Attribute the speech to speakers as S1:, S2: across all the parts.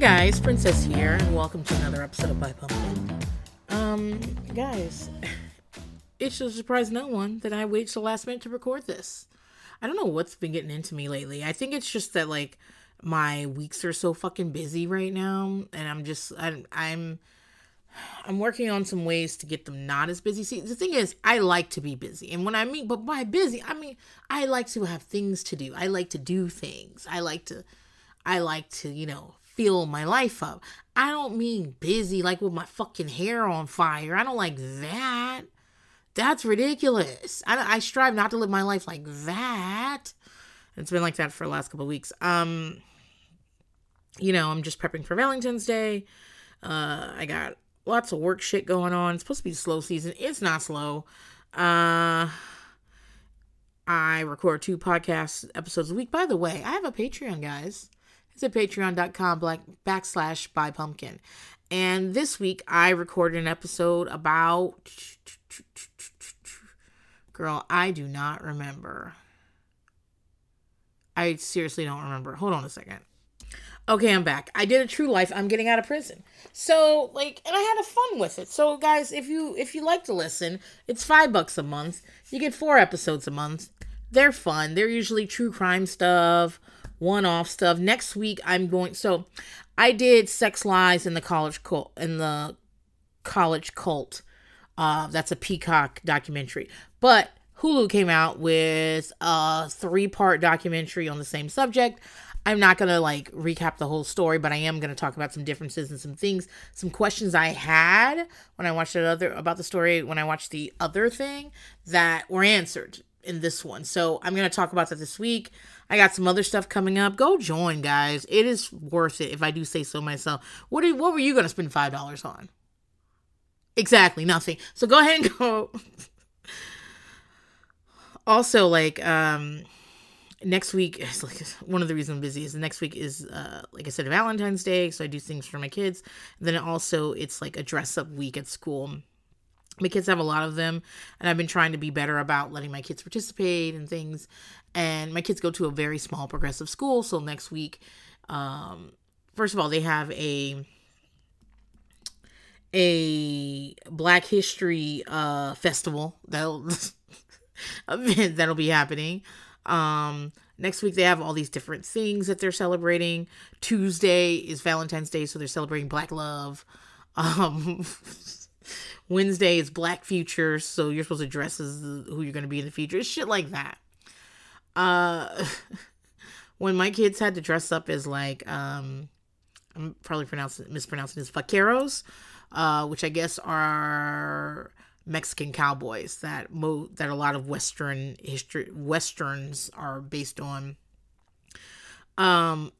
S1: guys, Princess here, and welcome to another episode of By Pumpkin. Um, guys, it should surprise no one that I waited till last minute to record this. I don't know what's been getting into me lately. I think it's just that like my weeks are so fucking busy right now, and I'm just I'm I'm I'm working on some ways to get them not as busy. See, the thing is, I like to be busy, and when I mean, but by busy, I mean I like to have things to do. I like to do things. I like to, I like to, you know, fill my life up. I don't mean busy like with my fucking hair on fire. I don't like that. That's ridiculous. I, I strive not to live my life like that. It's been like that for the last couple weeks. Um, you know, I'm just prepping for Valentine's Day. Uh, I got lots of work shit going on. It's supposed to be slow season. It's not slow. Uh, I record two podcast episodes a week. By the way, I have a Patreon, guys. It's at patreon.com backslash by pumpkin. And this week I recorded an episode about girl, I do not remember. I seriously don't remember. Hold on a second. Okay, I'm back. I did a true life. I'm getting out of prison. So, like, and I had a fun with it. So, guys, if you if you like to listen, it's five bucks a month. You get four episodes a month. They're fun. They're usually true crime stuff, one-off stuff. Next week, I'm going. So, I did sex lies in the college cult in the college cult. Uh, that's a Peacock documentary. But Hulu came out with a three-part documentary on the same subject. I'm not going to like recap the whole story, but I am going to talk about some differences and some things, some questions I had when I watched the other about the story when I watched the other thing that were answered in this one. So I'm going to talk about that this week. I got some other stuff coming up. Go join, guys. It is worth it if I do say so myself. What are, what were you going to spend $5 on? Exactly, nothing. So go ahead and go. also, like, um, next week is like one of the reasons I'm busy is next week is uh like I said Valentine's Day, so I do things for my kids. And then also it's like a dress up week at school. My kids have a lot of them, and I've been trying to be better about letting my kids participate and things. And my kids go to a very small progressive school, so next week, um, first of all, they have a a Black History uh festival that'll that'll be happening. Um, next week they have all these different things that they're celebrating. Tuesday is Valentine's Day, so they're celebrating Black love. Um, Wednesday is Black Future, so you're supposed to dress as who you're going to be in the future. It's shit like that. Uh, when my kids had to dress up as like, um, I'm probably pronouncing mispronouncing this vaqueros, uh, which I guess are Mexican cowboys that mo that a lot of Western history westerns are based on. Um,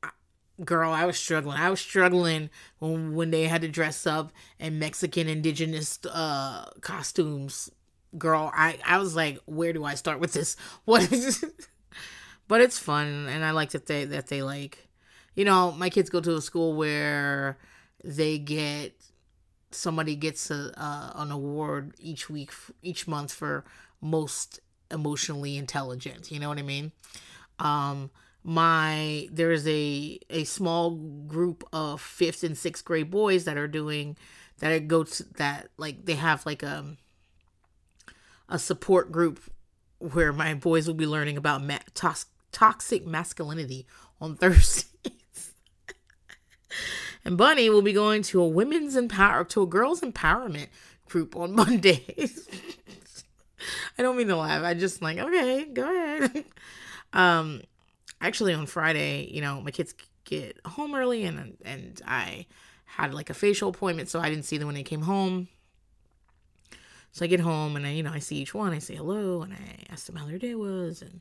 S1: girl, I was struggling. I was struggling when when they had to dress up in Mexican indigenous uh costumes. Girl, I I was like, where do I start with this? What? but it's fun, and I like that they that they like. You know, my kids go to a school where they get somebody gets a uh, an award each week each month for most emotionally intelligent you know what i mean um my there's a a small group of fifth and sixth grade boys that are doing that go to that like they have like a um, a support group where my boys will be learning about ma- tos- toxic masculinity on thursdays and Bunny will be going to a women's empower to a girls empowerment group on Mondays. I don't mean to laugh. I just like, okay, go ahead. um actually on Friday, you know, my kids get home early and and I had like a facial appointment, so I didn't see them when they came home. So I get home and I, you know, I see each one. I say hello and I ask them how their day was and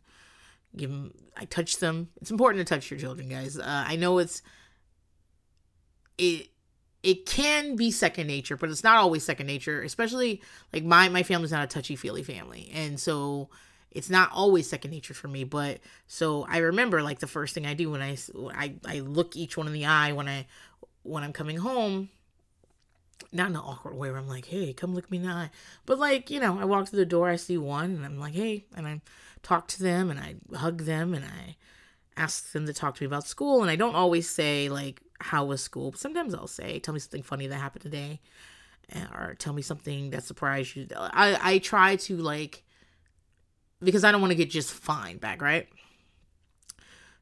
S1: give them. I touch them. It's important to touch your children, guys. Uh, I know it's it it can be second nature, but it's not always second nature. Especially like my my family's not a touchy feely family, and so it's not always second nature for me. But so I remember like the first thing I do when I I I look each one in the eye when I when I'm coming home. Not in an awkward way where I'm like, hey, come look me in the eye. But like, you know, I walk through the door, I see one, and I'm like, hey, and I talk to them and I hug them and I ask them to talk to me about school. And I don't always say, like, how was school? But sometimes I'll say, tell me something funny that happened today. Eh, or tell me something that surprised you. I, I try to, like, because I don't want to get just fine back, right?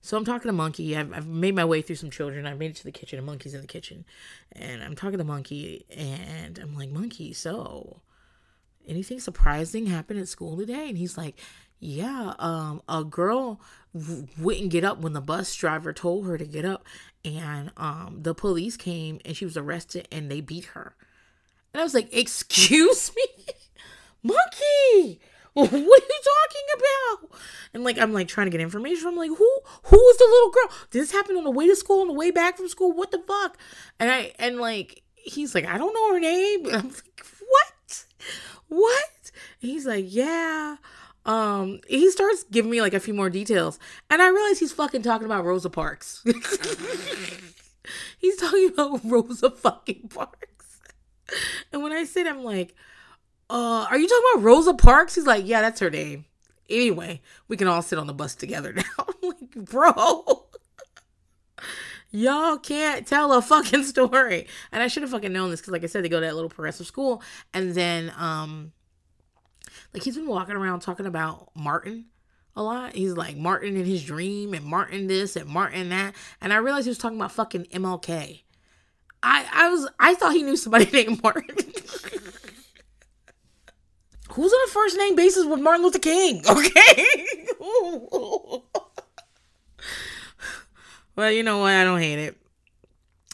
S1: So I'm talking to Monkey. I've, I've made my way through some children. I've made it to the kitchen, and Monkey's in the kitchen. And I'm talking to Monkey, and I'm like, Monkey, so anything surprising happened at school today? And he's like, yeah, um, a girl w- wouldn't get up when the bus driver told her to get up, and um, the police came and she was arrested and they beat her. And I was like, excuse me, Monkey what are you talking about? And like I'm like trying to get information. I'm like, who who was the little girl? Did this happen on the way to school, on the way back from school? What the fuck? And I and like he's like, I don't know her name. And I'm like, what? What? And he's like, yeah. Um, he starts giving me like a few more details, and I realize he's fucking talking about Rosa Parks. he's talking about Rosa fucking Parks. And when I said, I'm like, uh, are you talking about Rosa Parks? He's like, yeah, that's her name. Anyway, we can all sit on the bus together now. I'm like, bro, y'all can't tell a fucking story. And I should have fucking known this because, like I said, they go to that little progressive school, and then, um, like he's been walking around talking about Martin a lot. He's like Martin in his dream, and Martin this, and Martin that, and I realized he was talking about fucking MLK. I I was I thought he knew somebody named Martin. Who's on a first name basis with Martin Luther King? Okay. well, you know what? I don't hate it.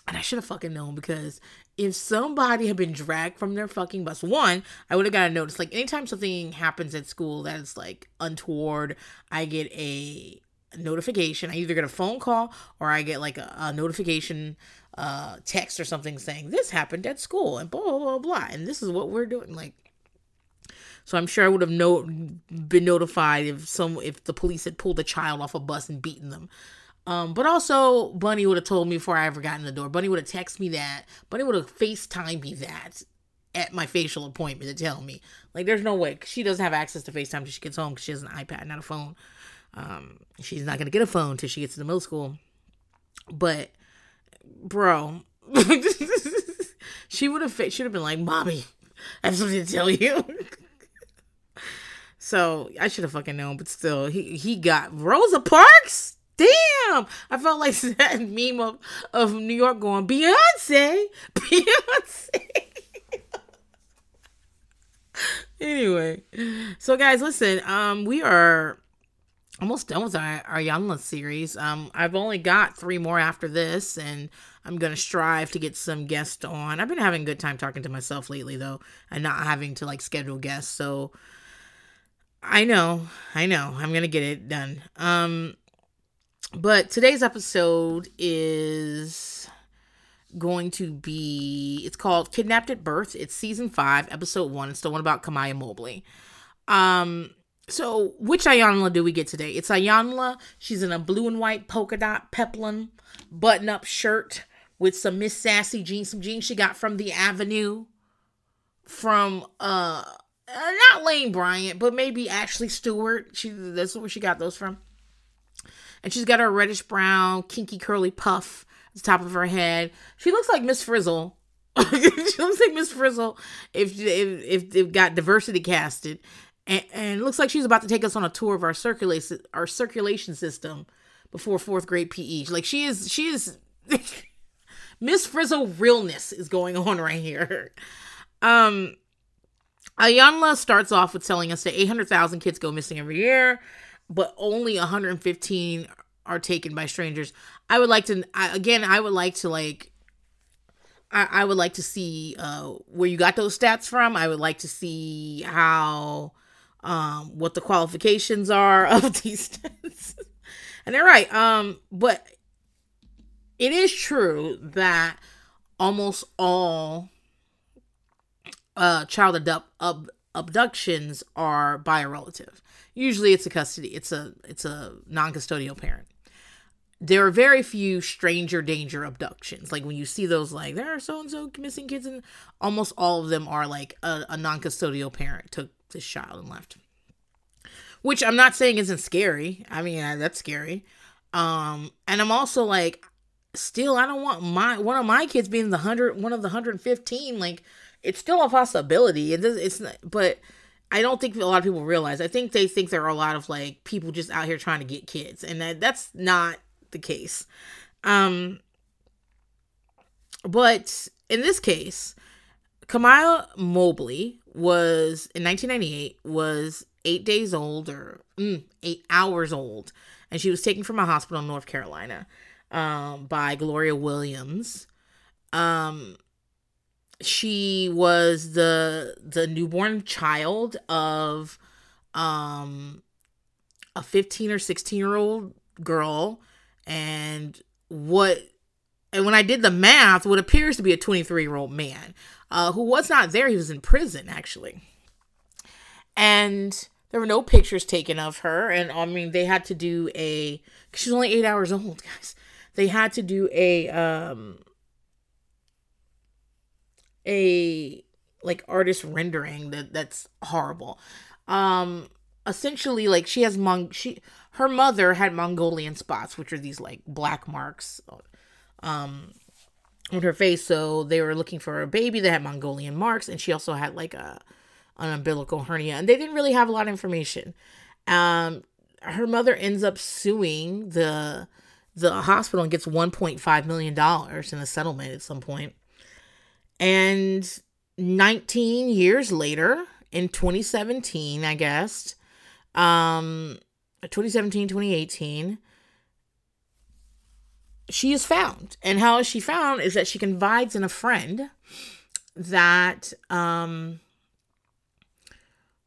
S1: And I should have fucking known because if somebody had been dragged from their fucking bus, one, I would have got a notice. Like anytime something happens at school that is like untoward, I get a notification. I either get a phone call or I get like a, a notification uh text or something saying this happened at school and blah blah blah blah and this is what we're doing like so I'm sure I would have no been notified if some if the police had pulled a child off a bus and beaten them. Um, but also Bunny would have told me before I ever got in the door. Bunny would have texted me that. Bunny would have FaceTime me that at my facial appointment to tell me. Like there's no way. She doesn't have access to FaceTime till she gets home because she has an iPad, not a phone. Um, she's not gonna get a phone till she gets to the middle school. But bro, she would have should have been like, "Mommy, I have something to tell you." So I should have fucking known, but still, he he got Rosa Parks. Damn, I felt like that meme of, of New York going Beyonce, Beyonce. anyway, so guys, listen, um, we are almost done with our our Iyanla series. Um, I've only got three more after this, and I'm gonna strive to get some guests on. I've been having a good time talking to myself lately, though, and not having to like schedule guests. So I know, I know. I'm gonna get it done. Um, but today's episode is going to be. It's called "Kidnapped at Birth." It's season five, episode one. It's the one about Kamiyah Mobley. Um, so which Iyanla do we get today? It's Iyanla. She's in a blue and white polka dot peplum button up shirt with some Miss Sassy jeans, some jeans she got from the Avenue from uh uh, not Lane Bryant, but maybe Ashley Stewart. She that's where she got those from. And she's got her reddish brown, kinky curly puff at the top of her head. She looks like Miss Frizzle. she looks like Miss Frizzle if if if it got diversity casted. And, and looks like she's about to take us on a tour of our circulation our circulation system before fourth grade PE. Like she is she is Miss Frizzle realness is going on right here. Um Iyanla starts off with telling us that 800,000 kids go missing every year, but only 115 are taken by strangers. I would like to, I, again, I would like to like, I, I would like to see uh, where you got those stats from. I would like to see how, um, what the qualifications are of these stats. and they're right. Um, but it is true that almost all uh, child abduct, ab- abductions are by a relative. Usually, it's a custody. It's a it's a non-custodial parent. There are very few stranger danger abductions. Like when you see those, like there are so and so missing kids, and almost all of them are like a, a non-custodial parent took this child and left. Which I'm not saying isn't scary. I mean, that's scary. Um, and I'm also like, still, I don't want my one of my kids being the hundred, one of the hundred fifteen. Like, it's still a possibility. It does, it's not, but I don't think a lot of people realize. I think they think there are a lot of like people just out here trying to get kids, and that that's not the case. Um, but in this case, Kamiyah Mobley was in 1998 was eight days old or mm, eight hours old, and she was taken from a hospital in North Carolina um, by Gloria Williams. Um, she was the the newborn child of um, a 15 or 16 year old girl, and what and when I did the math, what appears to be a 23 year old man uh, who was not there. He was in prison, actually. And there were no pictures taken of her. And I mean, they had to do a, she's only eight hours old, guys. They had to do a, um, a like artist rendering that that's horrible. Um, essentially, like she has Mong, she, her mother had Mongolian spots, which are these like black marks um on her face. So they were looking for a baby that had mongolian marks and she also had like a an umbilical hernia and they didn't really have a lot of information. Um her mother ends up suing the the hospital and gets 1.5 million dollars in a settlement at some point and 19 years later in 2017 i guess um 2017 2018 she is found. And how is she found is that she confides in a friend that um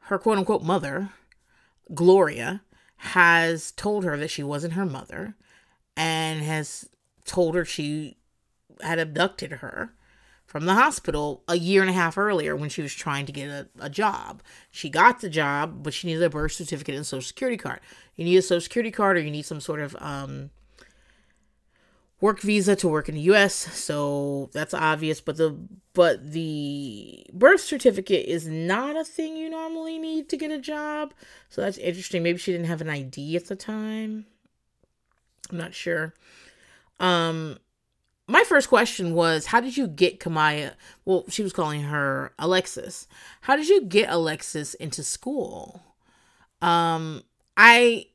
S1: her quote unquote mother, Gloria, has told her that she wasn't her mother and has told her she had abducted her from the hospital a year and a half earlier when she was trying to get a, a job. She got the job, but she needed a birth certificate and social security card. You need a social security card or you need some sort of um, work visa to work in the US, so that's obvious, but the but the birth certificate is not a thing you normally need to get a job. So that's interesting. Maybe she didn't have an ID at the time. I'm not sure. Um my first question was how did you get Kamiyah? Well, she was calling her Alexis. How did you get Alexis into school? Um I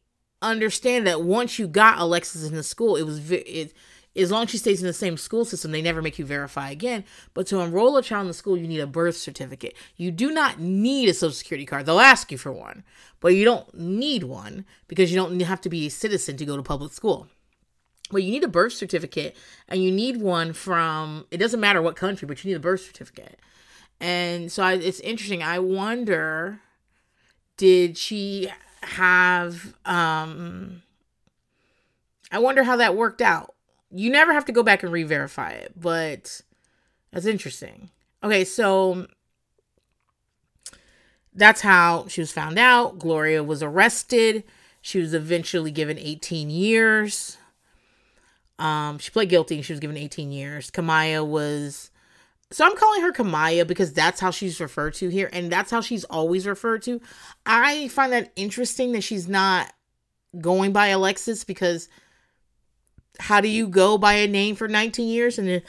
S1: understand that once you got Alexis into school, it was it as long as she stays in the same school system, they never make you verify again. But to enroll a child in the school, you need a birth certificate. You do not need a social security card. They'll ask you for one, but you don't need one because you don't have to be a citizen to go to public school. But you need a birth certificate and you need one from, it doesn't matter what country, but you need a birth certificate. And so I, it's interesting. I wonder, did she have, um, I wonder how that worked out you never have to go back and re-verify it, but that's interesting. Okay, so that's how she was found out. Gloria was arrested. She was eventually given 18 years. Um, she pled guilty and she was given 18 years. Kamiyah was so I'm calling her Kamiyah because that's how she's referred to here, and that's how she's always referred to. I find that interesting that she's not going by Alexis because how do you go by a name for 19 years and then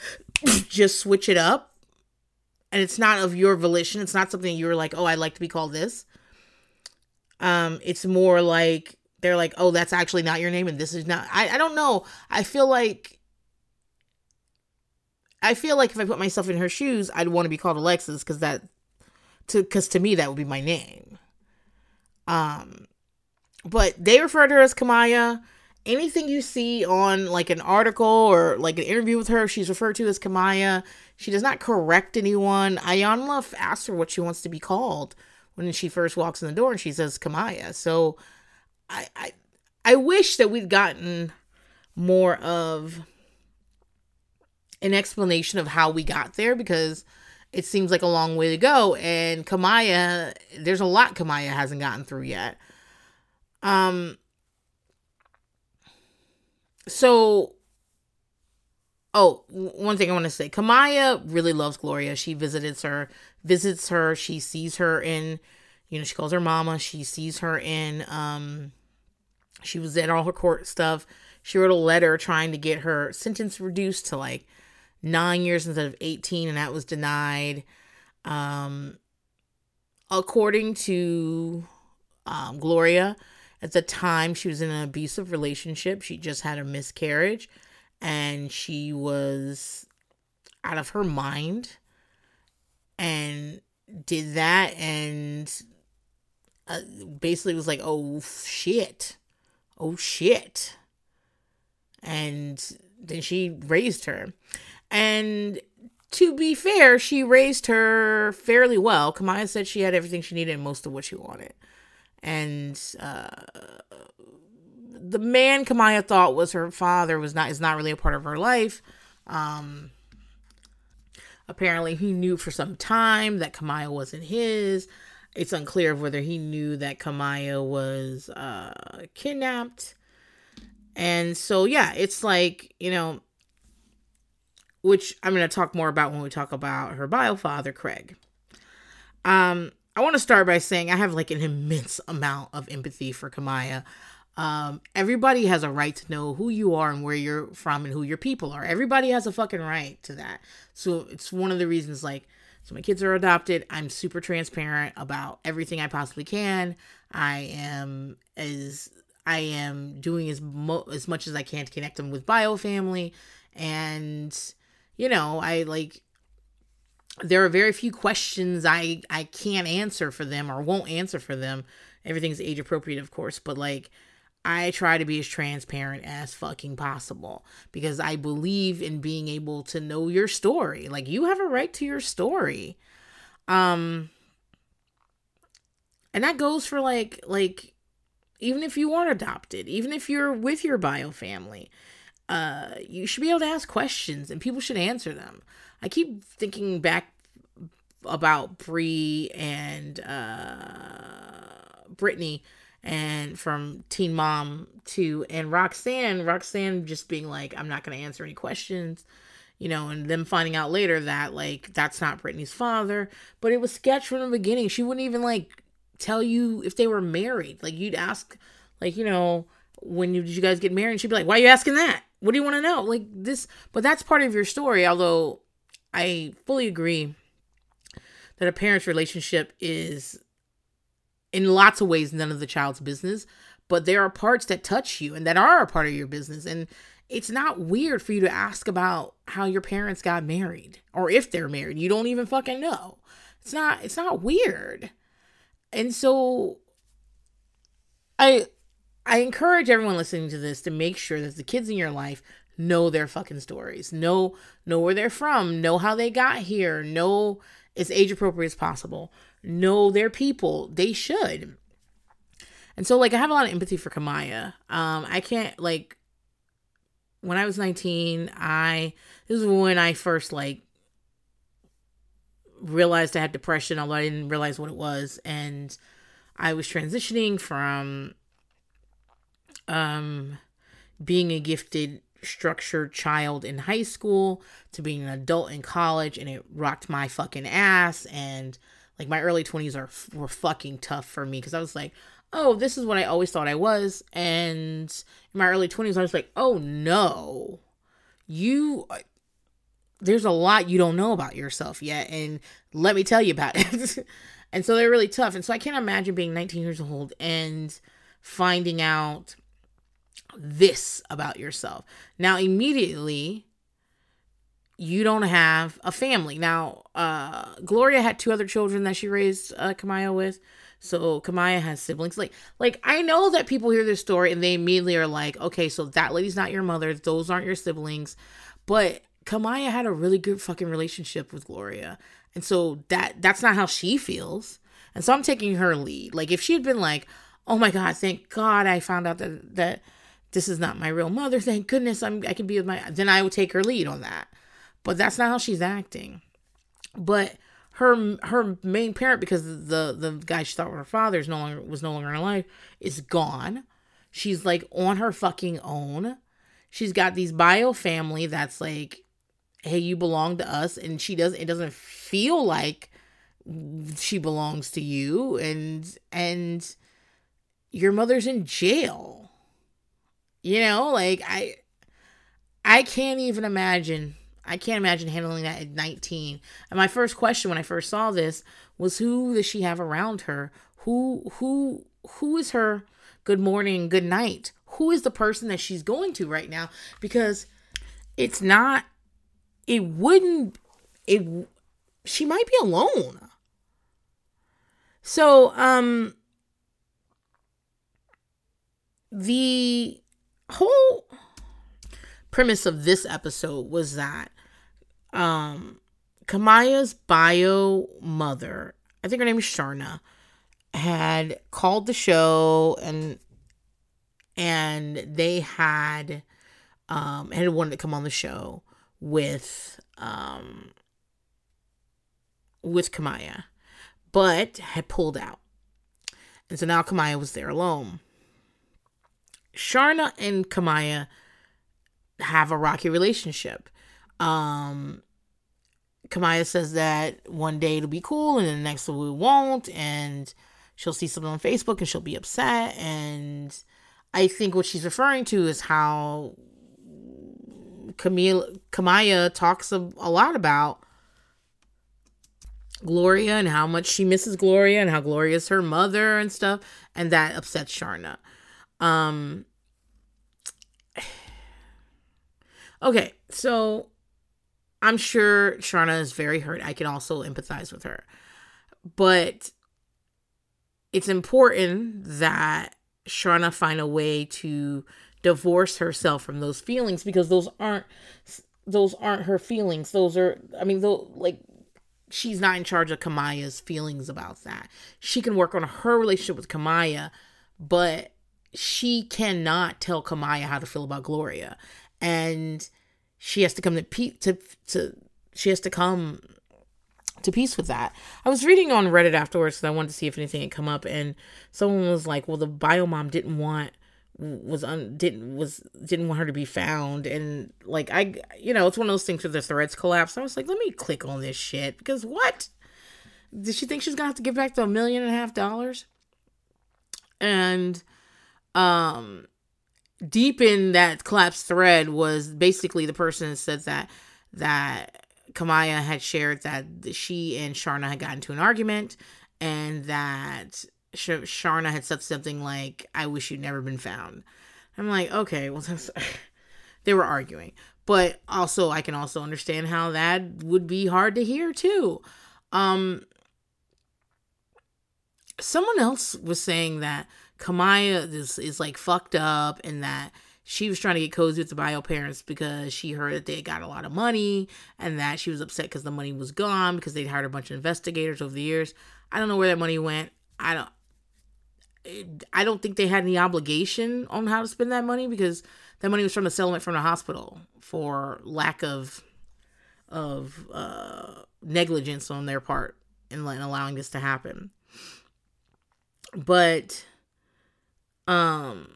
S1: just switch it up? And it's not of your volition. It's not something you're like, oh, I'd like to be called this. Um, it's more like they're like, oh, that's actually not your name, and this is not. I, I don't know. I feel like I feel like if I put myself in her shoes, I'd want to be called Alexis because that to because to me that would be my name. Um, but they refer to her as Kamiyah. anything you see on like an article or like an interview with her, she's referred to as Kamiyah. She does not correct anyone. Iyanla asks her what she wants to be called when she first walks in the door, and she says Kamiyah. So, I I, I wish that we'd gotten more of an explanation of how we got there because it seems like a long way to go. And Kamiyah there's a lot Kamiyah hasn't gotten through yet. Um, so oh one thing i want to say kamiyah really loves gloria she visits her visits her she sees her in you know she calls her mama she sees her in um She was in all her court stuff. She wrote a letter trying to get her sentence reduced to like nine years instead of 18, and that was denied. Um, according to um, Gloria, at the time she was in an abusive relationship. She just had a miscarriage and she was out of her mind and did that and uh, basically was like, oh shit, oh shit. And then she raised her. And to be fair, she raised her fairly well. Kamiyah said she had everything she needed and most of what she wanted. And uh, the man Kamiyah thought was her father was not is not really a part of her life. Um, apparently, he knew for some time that Kamiyah wasn't his. It's unclear whether he knew that Kamiyah was uh, kidnapped. And so, yeah, it's like, you know, which I'm going to talk more about when we talk about her bio father, Craig. Um, I want to start by saying I have like an immense amount of empathy for Kamiyah. Um, everybody has a right to know who you are and where you're from and who your people are. Everybody has a fucking right to that. So it's one of the reasons, like, so my kids are adopted. I'm super transparent about everything I possibly can. I am as I am doing as mo- as much as I can to connect them with bio family, and you know, I like there are very few questions I I can't answer for them or won't answer for them. Everything's age appropriate, of course, but like I try to be as transparent as fucking possible because I believe in being able to know your story. Like you have a right to your story. Um and that goes for like like even if you aren't adopted, even if you're with your bio family uh, you should be able to ask questions and people should answer them. I keep thinking back about Bree and uh, Brittany and from Teen Mom 2 and Roxanne, Roxanne just being like, I'm not to answer any questions, you know, and them finding out later that like that's not Brittany's father, but it was sketch from the beginning. She wouldn't even like tell you if they were married. Like you'd ask, like you know, when you, did you guys get married? And she'd be like, Why are you asking that? What do you want to know? Like this, but that's part of your story. Although I fully agree that a parent's relationship is, in lots of ways, none of the child's business. But there are parts that touch you and that are a part of your business. And it's not weird for you to ask about how your parents got married or if they're married. You don't even fucking know. It's not it's not weird. And so I I encourage everyone listening to this to make sure that the kids in your life know their fucking stories, know know where they're from, know how they got here, know as age appropriate as possible, know their people. They should. And so, like, I have a lot of empathy for Kamiyah. Um, I can't like when I was 19, I this is when I first like realized I had depression, although I didn't realize what it was, and I was transitioning from um, being a gifted, structured child in high school to being an adult in college, and it rocked my fucking ass. And like my early 20s are were fucking tough for me because I was like, oh, this is what I always thought I was. And in my early 20s, I was like, oh no, you uh, there's a lot you don't know about yourself yet and let me tell you about it and so they're really tough and so i can't imagine being 19 years old and finding out this about yourself. Now, immediately, you don't have a family. Now, uh, Gloria had two other children that she raised uh, Kamiyah with. So Kamiyah has siblings. Like, like I know that people hear this story and they immediately are like, okay, so that lady's not your mother. Those aren't your siblings. But Kamiyah had a really good fucking relationship with Gloria. And so that that's not how she feels. And so I'm taking her lead. Like if she had been like, oh my God, thank God I found out that that this is not my real mother. Thank goodness I'm I can be with my then I would take her lead on that. But that's not how she's acting. But her her main parent because the the guy she thought was her father is no longer was no longer in her life is gone. She's like on her fucking own. She's got these bio family that's like, hey, you belong to us, and she doesn't. It doesn't feel like she belongs to you, and and your mother's in jail You know, like I I can't even imagine. I can't imagine handling that at 19. And my first question when I first saw this was who does she have around her? Who who who is her good morning, good night? Who is the person that she's going to right now? Because it's not it wouldn't it she might be alone. So, um the whole premise of this episode was that um Kamiyah's bio mother, I think her name is Sharna, had called the show and and they had um had wanted to come on the show with um with Kamiyah, but had pulled out. And so now Kamiyah was there alone. Sharna and Kamiyah have a rocky relationship. Um, Kamiyah says that one day it'll be cool and the next we won't, and she'll see something on Facebook and she'll be upset. And I think what she's referring to is how Camille Kamiyah talks a, a lot about Gloria and how much she misses Gloria and how Gloria is her mother and stuff, and that upsets Sharna. Um Okay, so I'm sure Sharna is very hurt. I can also empathize with her. But it's important that Sharna find a way to divorce herself from those feelings because those aren't those aren't her feelings. Those are I mean though like she's not in charge of Kamiyah's feelings about that. She can work on her relationship with Kamiyah, but she cannot tell Kamiyah how to feel about Gloria and she has to come to pe- to to she has to come to peace with that. I was reading on Reddit afterwards because I wanted to see if anything had come up, and someone was like, "Well, the bio mom didn't want was un didn't was didn't want her to be found," and like I, you know, it's one of those things where the threads collapse. I was like, "Let me click on this shit," because what? Did she think she's gonna have to give back the million and a half dollars? And um deep in that collapsed thread was basically the person said that that Kamiyah had shared that she and Sharna had gotten into an argument and that Sh- Sharna had said something like, I wish you'd never been found. I'm like, okay, well, they were arguing. But also, I can also understand how that would be hard to hear too. Um, someone else was saying that Kamiyah is, is like fucked up and that she was trying to get cozy with the bio parents because she heard that they got a lot of money and that she was upset because the money was gone because they'd hired a bunch of investigators over the years. I don't know where that money went. I don't. I don't think they had any obligation on how to spend that money because that money was from the settlement from the hospital for lack of of uh, negligence on their part in, in allowing this to happen. But um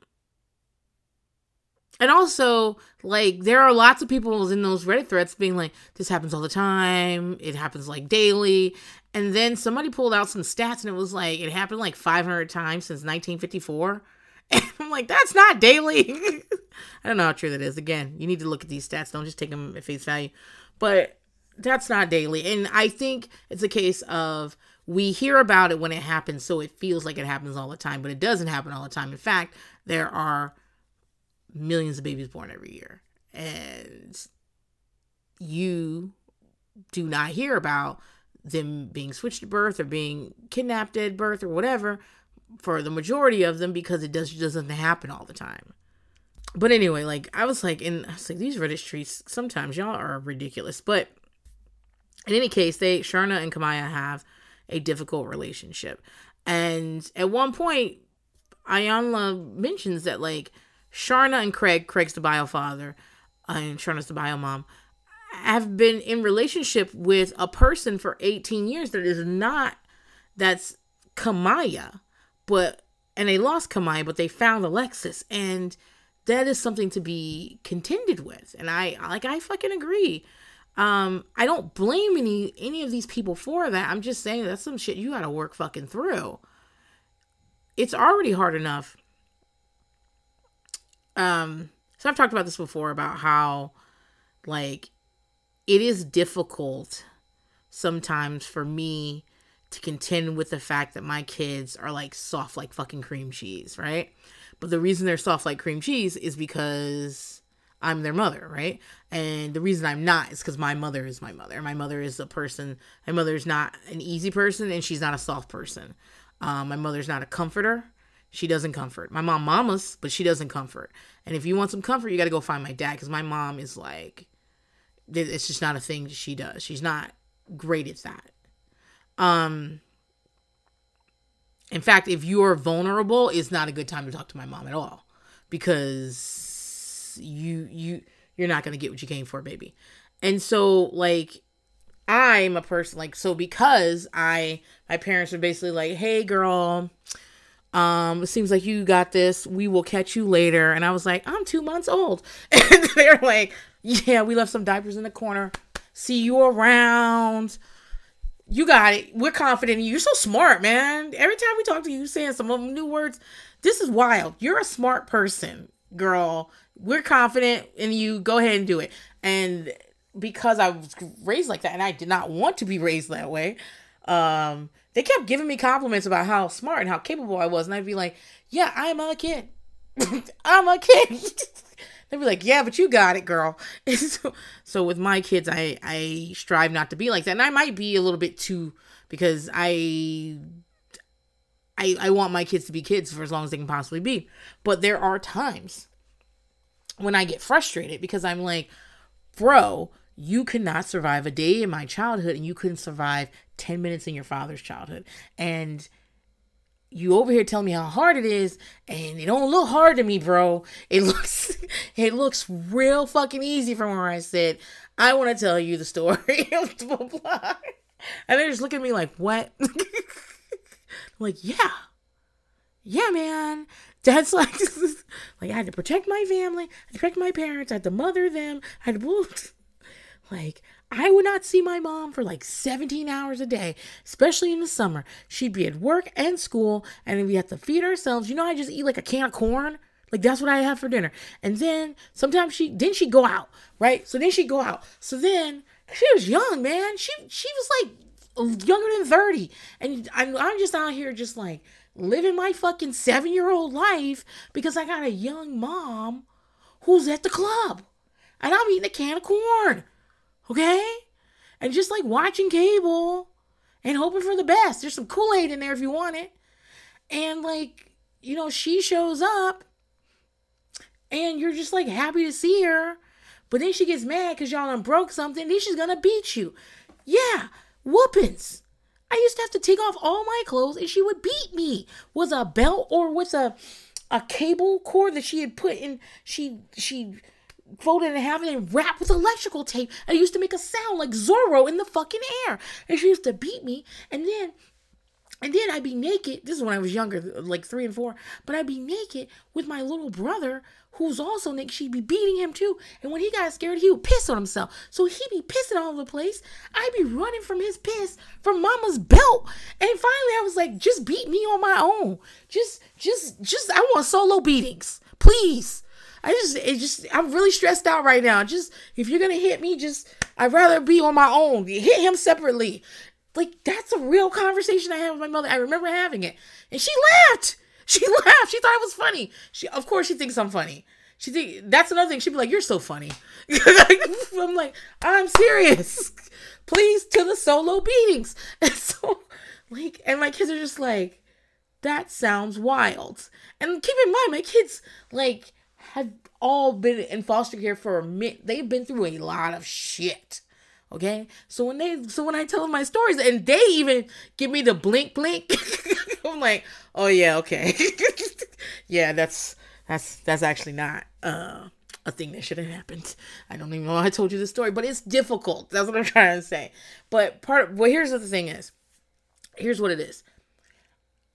S1: and also like there are lots of people in those reddit threads being like this happens all the time. It happens like daily. And then somebody pulled out some stats and it was like it happened like 500 times since 1954 and i'm like that's not daily. I don't know how true that is. Again you need to look at these stats. Don't just take them at face value. But that's not daily. And i think it's a case of we hear about it when it happens, so it feels like it happens all the time, but it doesn't happen all the time. In fact, there are millions of babies born every year, and you do not hear about them being switched at birth or being kidnapped at birth or whatever for the majority of them because it does doesn't happen all the time. But anyway, like I was like, in I was like, these Reddit sometimes y'all are ridiculous. But in any case, they Sharna and Kamiyah have a difficult relationship. And at one point, Iyanla mentions that like Sharna and Craig, Craig's the bio father, and Sharna's the bio mom, have been in relationship with a person for 18 years that is not that's Kamiyah, but and they lost Kamiyah, but they found Alexis, and that is something to be contended with. And I like I fucking agree. Um, I don't blame any any of these people for that. I'm just saying that's some shit you gotta work fucking through. It's already hard enough um so I've talked about this before about how like it is difficult sometimes for me to contend with the fact that my kids are like soft like fucking cream cheese, right? But the reason they're soft like cream cheese is because I'm their mother, right? And the reason I'm not is because my mother is my mother. My mother is a person. My mother is not an easy person, and she's not a soft person. Um, my mother's not a comforter. She doesn't comfort. My mom mamas, but she doesn't comfort. And if you want some comfort, you got to go find my dad because my mom is like, it's just not a thing that she does. She's not great at that. Um, in fact, if you're vulnerable, it's not a good time to talk to my mom at all because you you you're not gonna get what you came for, baby. And so like I'm a person like so because I my parents are basically like, hey girl, um, it seems like you got this. We will catch you later. And I was like, I'm two months old. And they're like, yeah, we left some diapers in the corner. See you around you got it. We're confident you. You're so smart, man. Every time we talk to you, saying some of them new words. This is wild. You're a smart person, girl. We're confident in you. Go ahead and do it. And because I was raised like that, and I did not want to be raised that way, um, they kept giving me compliments about how smart and how capable I was, and I'd be like, "Yeah, I'm a kid. I'm a kid." They'd be like, "Yeah, but you got it, girl." so, so with my kids, I I strive not to be like that, and I might be a little bit too because I I I want my kids to be kids for as long as they can possibly be. But there are times when I get frustrated because I'm like, "Bro, you could not survive a day in my childhood and you couldn't survive 10 minutes in your father's childhood." And you over here telling me how hard it is and it don't look hard to me bro. It looks it looks real fucking easy from where i sit. i want to tell you the story and they're just looking at me like what? Like yeah. Yeah man that's like like i had to protect my family i had to protect my parents i had to mother them i had to like I would not see my mom for like 17 hours a day, especially in the summer. She'd be at work and school, and we have to feed ourselves. You know, I just eat like a can of corn. Like that's what I have for dinner. And then sometimes she then she'd go out, right? So then she'd go out. So then she was young, man. She she was like younger than 30. And I'm I'm just out here just like living my fucking seven year old life because I got a young mom who's at the club. And I'm eating a can of corn. Okay? And just like watching cable and hoping for the best. There's some Kool Aid in there if you want it. And like, you know, she shows up and you're just like happy to see her. But then she gets mad because y'all done broke something. Then she's gonna beat you. Yeah, whoopings. I used to have to take off all my clothes and she would beat me with a belt or with a a cable cord that she had put in. She she folded in half and wrapped with electrical tape. I used to make a sound like Zorro in the fucking air. And she used to beat me. And then and then I'd be naked. This is when I was younger, like three and four. But I'd be naked with my little brother, who's also naked. She'd be beating him too. And when he got scared, he would piss on himself. So he'd be pissing all over the place. I'd be running from his piss from mama's belt. And finally I was like, just beat me on my own. Just, just, just, I want solo beatings. Please. I just, it just, I'm really stressed out right now. Just, if you're gonna hit me, just, I'd rather be on my own. Hit him separately. Like, that's a real conversation I had with my mother. I remember having it. And she laughed. She laughed. She thought it was funny. She, of course, she thinks I'm funny. She think that's another thing. She'd be like, "You're so funny." I'm like, "I'm serious." Please to the solo beatings. And so, like, and my kids are just like, "That sounds wild." And keep in mind, my kids like have all been in foster care for a minute. They've been through a lot of shit. Okay, so when they, so when I tell them my stories, and they even give me the blink, blink, I'm like, oh yeah, okay, yeah, that's that's that's actually not uh, a thing that should have happened. I don't even know I told you the story, but it's difficult. That's what I'm trying to say. But part, well, here's what the thing is. Here's what it is.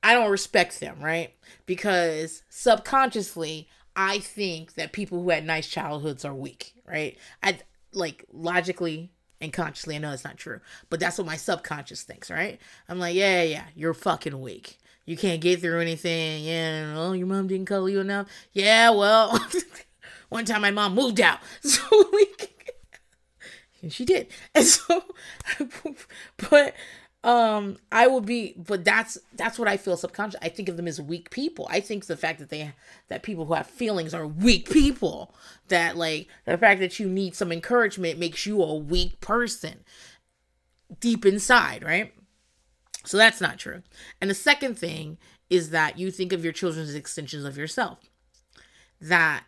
S1: I don't respect them, right? Because subconsciously, I think that people who had nice childhoods are weak, right? I like logically and consciously, I know it's not true, but that's what my subconscious thinks, right? I'm like, yeah, yeah, you're fucking weak. you can't get through anything. Yeah, oh, your mom didn't cuddle you enough. Yeah, well, one time my mom moved out, so like, and she did, and so, but um i will be but that's that's what i feel subconscious i think of them as weak people. I think the fact that they that people who have feelings are weak people. That like the fact that you need some encouragement makes you a weak person deep inside right? So that's not true. And the second thing is that you think of your children as extensions of yourself. That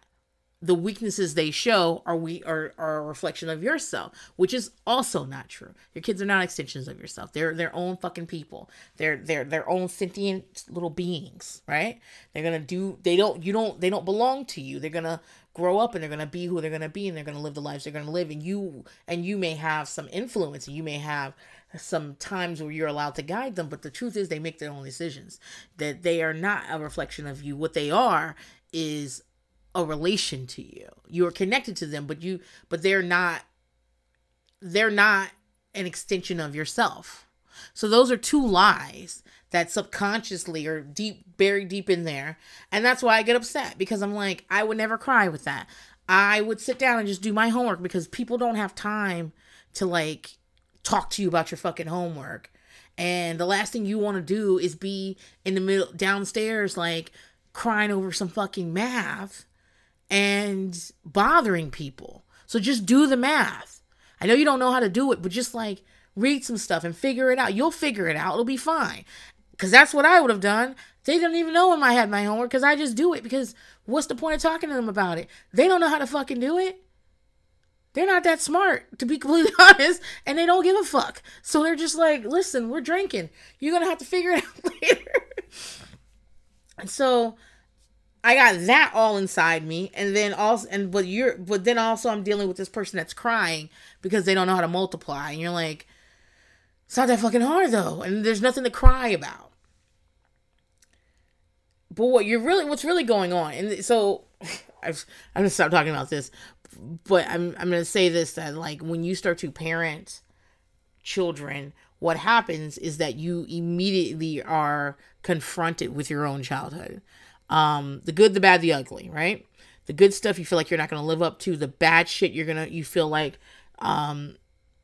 S1: the weaknesses they show are we are, are a reflection of yourself, which is also not true. Your kids are not extensions of yourself. They're their own fucking people. They're they're their own sentient little beings, right? They're gonna do they don't you don't they don't belong to you. They're gonna grow up and they're gonna be who they're gonna be and they're gonna live the lives they're gonna live. And you and you may have some influence and you may have some times where you're allowed to guide them, but the truth is they make their own decisions. That they are not a reflection of you. What they are is a relation to you. You are connected to them, but you but they're not they're not an extension of yourself. So those are two lies that subconsciously are deep buried deep in there. And that's why I get upset because I'm like I would never cry with that. I would sit down and just do my homework because people don't have time to like talk to you about your fucking homework. And the last thing you want to do is be in the middle downstairs like crying over some fucking math and bothering people. So just do the math. I know you don't know how to do it, but just like read some stuff and figure it out. You'll figure it out. It'll be fine. Because that's what I would have done. They didn't even know when I had my homework because I just do it. Because what's the point of talking to them about it? They don't know how to fucking do it. They're not that smart, to be completely honest, and they don't give a fuck. So they're just like, listen, we're drinking. You're going to have to figure it out later. and so I got that all inside me, and then also, and but you're, but then also I'm dealing with this person that's crying because they don't know how to multiply, and you're like, it's not that fucking hard though, and there's nothing to cry about. But what you're really, what's really going on, and so I've, I'm gonna stop talking about this, but I'm I'm gonna say this that like when you start to parent children, what happens is that you immediately are confronted with your own childhood um, the good, the bad, the ugly, right? The good stuff you feel like you're not going to live up to. The bad shit you're going to, you feel like um,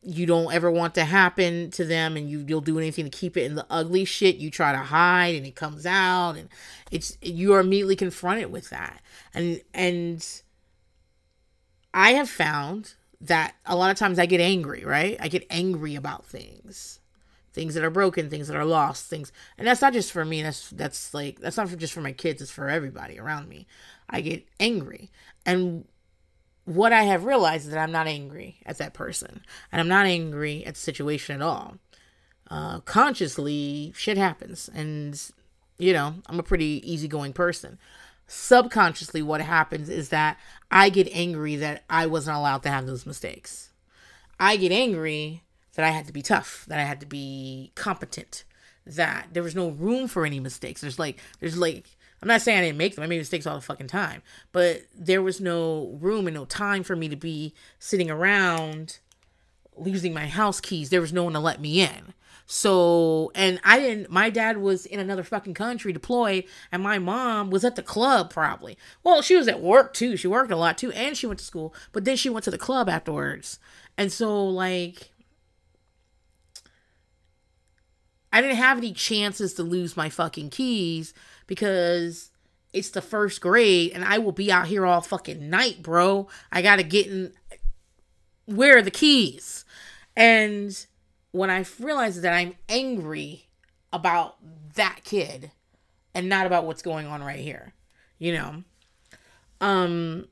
S1: you don't ever want to happen to them and you, you'll do anything to keep it. And the ugly shit you try to hide and it comes out and it's, you are immediately confronted with that. And, and I have found that a lot of times I get angry, right? I get angry about things things that are broken, things that are lost, things, and that's not just for me. That's that's like that's not for just for my kids. It's for everybody around me. I get angry, and what I have realized is that I'm not angry at that person, and I'm not angry at the situation at all. Uh, consciously, shit happens, and you know I'm a pretty easygoing person. Subconsciously, what happens is that I get angry that I wasn't allowed to have those mistakes. I get angry that I had to be tough, that I had to be competent, that there was no room for any mistakes. There's like, there's like, I'm not saying I didn't make them. I made mistakes all the fucking time, but there was no room and no time for me to be sitting around losing my house keys. There was no one to let me in. So, and I didn't, my dad was in another fucking country deployed, and my mom was at the club probably. Well, she was at work too. She worked a lot too, and she went to school, but then she went to the club afterwards. And so, like, I didn't have any chances to lose my fucking keys because it's the first grade and I will be out here all fucking night, bro. I gotta get in. Where are the keys? And when I realized that I'm angry about that kid and not about what's going on right here, you know, um,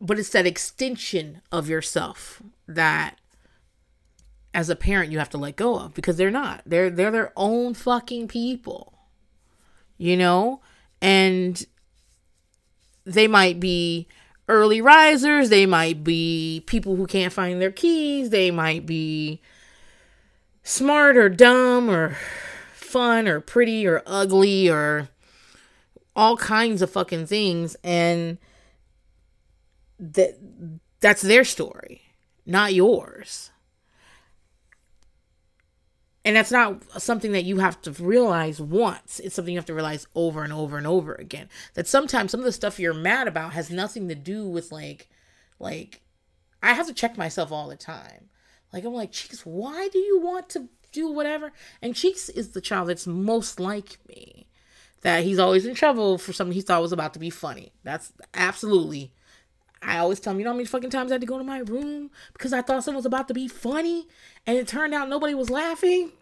S1: but it's that extension of yourself that as a parent you have to let go of because they're not. They're they're their own fucking people. You know? And they might be early risers, they might be people who can't find their keys, they might be smart or dumb or fun or pretty or ugly or all kinds of fucking things and that that's their story, not yours and that's not something that you have to realize once. It's something you have to realize over and over and over again. That sometimes some of the stuff you're mad about has nothing to do with like like i have to check myself all the time. Like i'm like cheeks why do you want to do whatever? And cheeks is the child that's most like me. That he's always in trouble for something he thought was about to be funny. That's absolutely I always tell him, you know how many fucking times I had to go to my room because I thought something was about to be funny and it turned out nobody was laughing?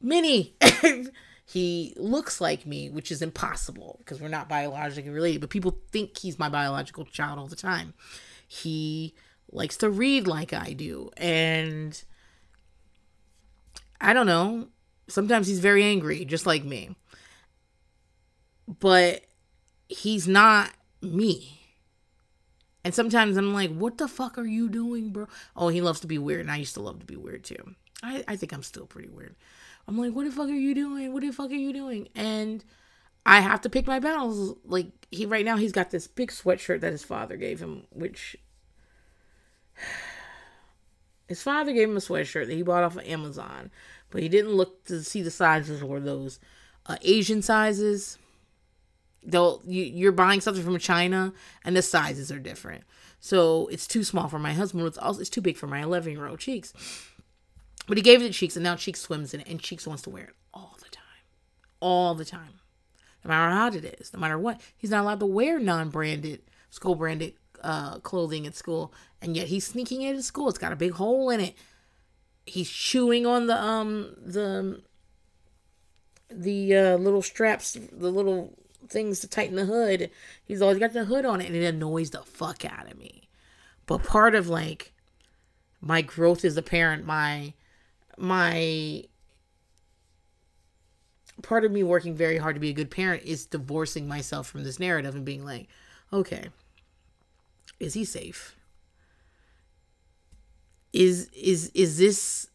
S1: Minnie. he looks like me, which is impossible because we're not biologically related, but people think he's my biological child all the time. He likes to read like I do. And I don't know. Sometimes he's very angry, just like me. But he's not me and sometimes I'm like, what the fuck are you doing, bro? Oh, he loves to be weird. And I used to love to be weird too. I, I think I'm still pretty weird. I'm like, what the fuck are you doing? What the fuck are you doing? And I have to pick my battles. Like he right now he's got this big sweatshirt that his father gave him, which his father gave him a sweatshirt that he bought off of Amazon, but he didn't look to see the sizes or those uh, Asian sizes they'll you, you're buying something from China and the sizes are different. So it's too small for my husband. It's also it's too big for my 11 year old cheeks. But he gave it to Cheeks, and now Cheeks swims in it, and Cheeks wants to wear it all the time, all the time, no matter how hot it is, no matter what. He's not allowed to wear non-branded, school branded uh, clothing at school, and yet he's sneaking it at school. It's got a big hole in it. He's chewing on the um the the uh, little straps, the little things to tighten the hood. He's always got the hood on it, and it annoys the fuck out of me. But part of like my growth as a parent, my my part of me working very hard to be a good parent is divorcing myself from this narrative and being like, okay, is he safe? Is is is this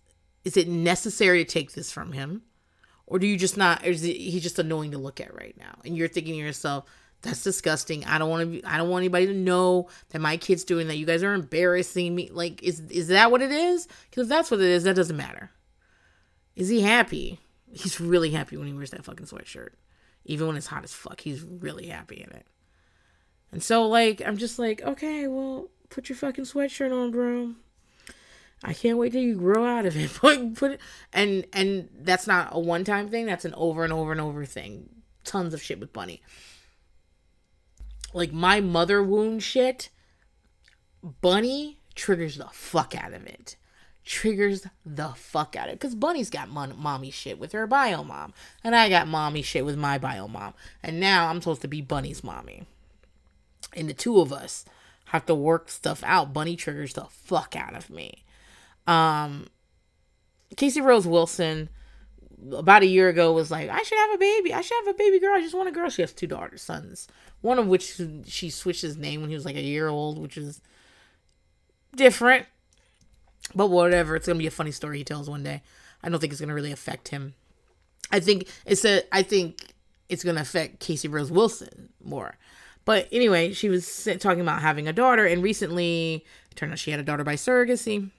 S1: is it necessary to take this from him? or do you just not is he's just annoying to look at right now and you're thinking to yourself that's disgusting. I don't want to i don't want anybody to know that my kid's doing that. You guys are embarrassing me. Like is is that what it is? Because if that's what it is. That doesn't matter. Is he happy? He's really happy when he wears that fucking sweatshirt. Even when it's hot as fuck he's really happy in it. And so like i'm just like okay well put your fucking sweatshirt on bro. I can't wait till you grow out of it. Put put it, and and that's not a one time thing. That's an over and over and over thing. Tons of shit with Bunny. Like my mother wound shit. Bunny triggers the fuck out of it. Triggers the fuck out of it. Because Bunny's got mon- mommy shit with her bio mom. And I got mommy shit with my bio mom. And now I'm supposed to be Bunny's mommy. And the two of us have to work stuff out. Bunny triggers the fuck out of me. Um, Casey Rose Wilson about a year ago was like, I should have a baby. I should have a baby girl. I just want a girl. She has two daughters, sons. One of which she switched his name when he was like a year old, which is different. But whatever. It's gonna be a funny story he tells one day. I don't think it's gonna really affect him. I think it's a. I think it's gonna affect Casey Rose Wilson more. But anyway, she was talking about having a daughter, and recently, it turned out she had a daughter by surrogacy.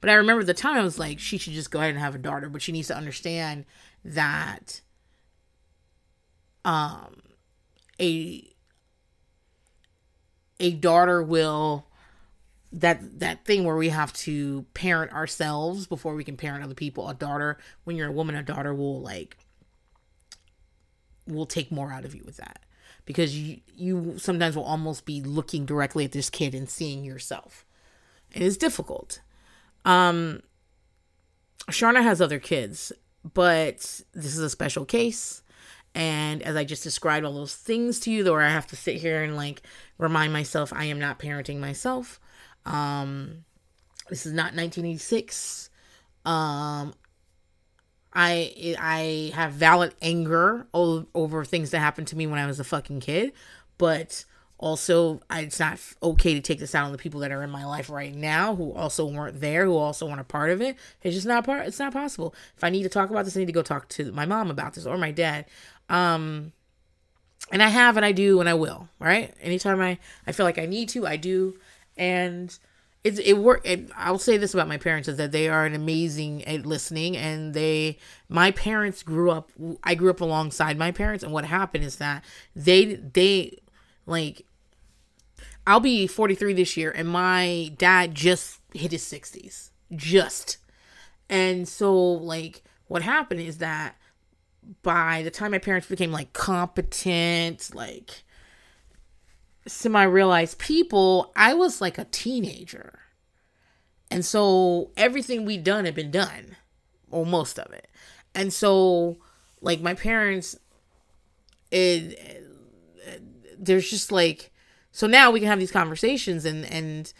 S1: But I remember the time I was like, she should just go ahead and have a daughter, but she needs to understand that um a a daughter will that that thing where we have to parent ourselves before we can parent other people. A daughter when you're a woman a daughter will like will take more out of you with that. Because you you sometimes will almost be looking directly at this kid and seeing yourself. It's difficult. Um, Sharna has other kids, but this is a special case. And as I just described all those things to you, though, I have to sit here and like remind myself I am not parenting myself. Um, this is not 1986. Um, I I have valid anger over things that happened to me when I was a fucking kid, but also it's not okay to take this out on the people that are in my life right now who also weren't there who also weren't a part of it it's just not part it's not possible if i need to talk about this i need to go talk to my mom about this or my dad um and i have and i do and i will right anytime i i feel like i need to i do and it's it work. It, I'll say this about my parents is that they are an amazing at listening, and they. My parents grew up. I grew up alongside my parents, and what happened is that they they like. I'll be 43 this year, and my dad just hit his 60s. Just. And so, like, what happened is that by the time my parents became like competent, like semi realized people, I was like a teenager. And so everything we'd done had been done, or most of it. And so, like, my parents, it, it there's just like, so now we can have these conversations and, and,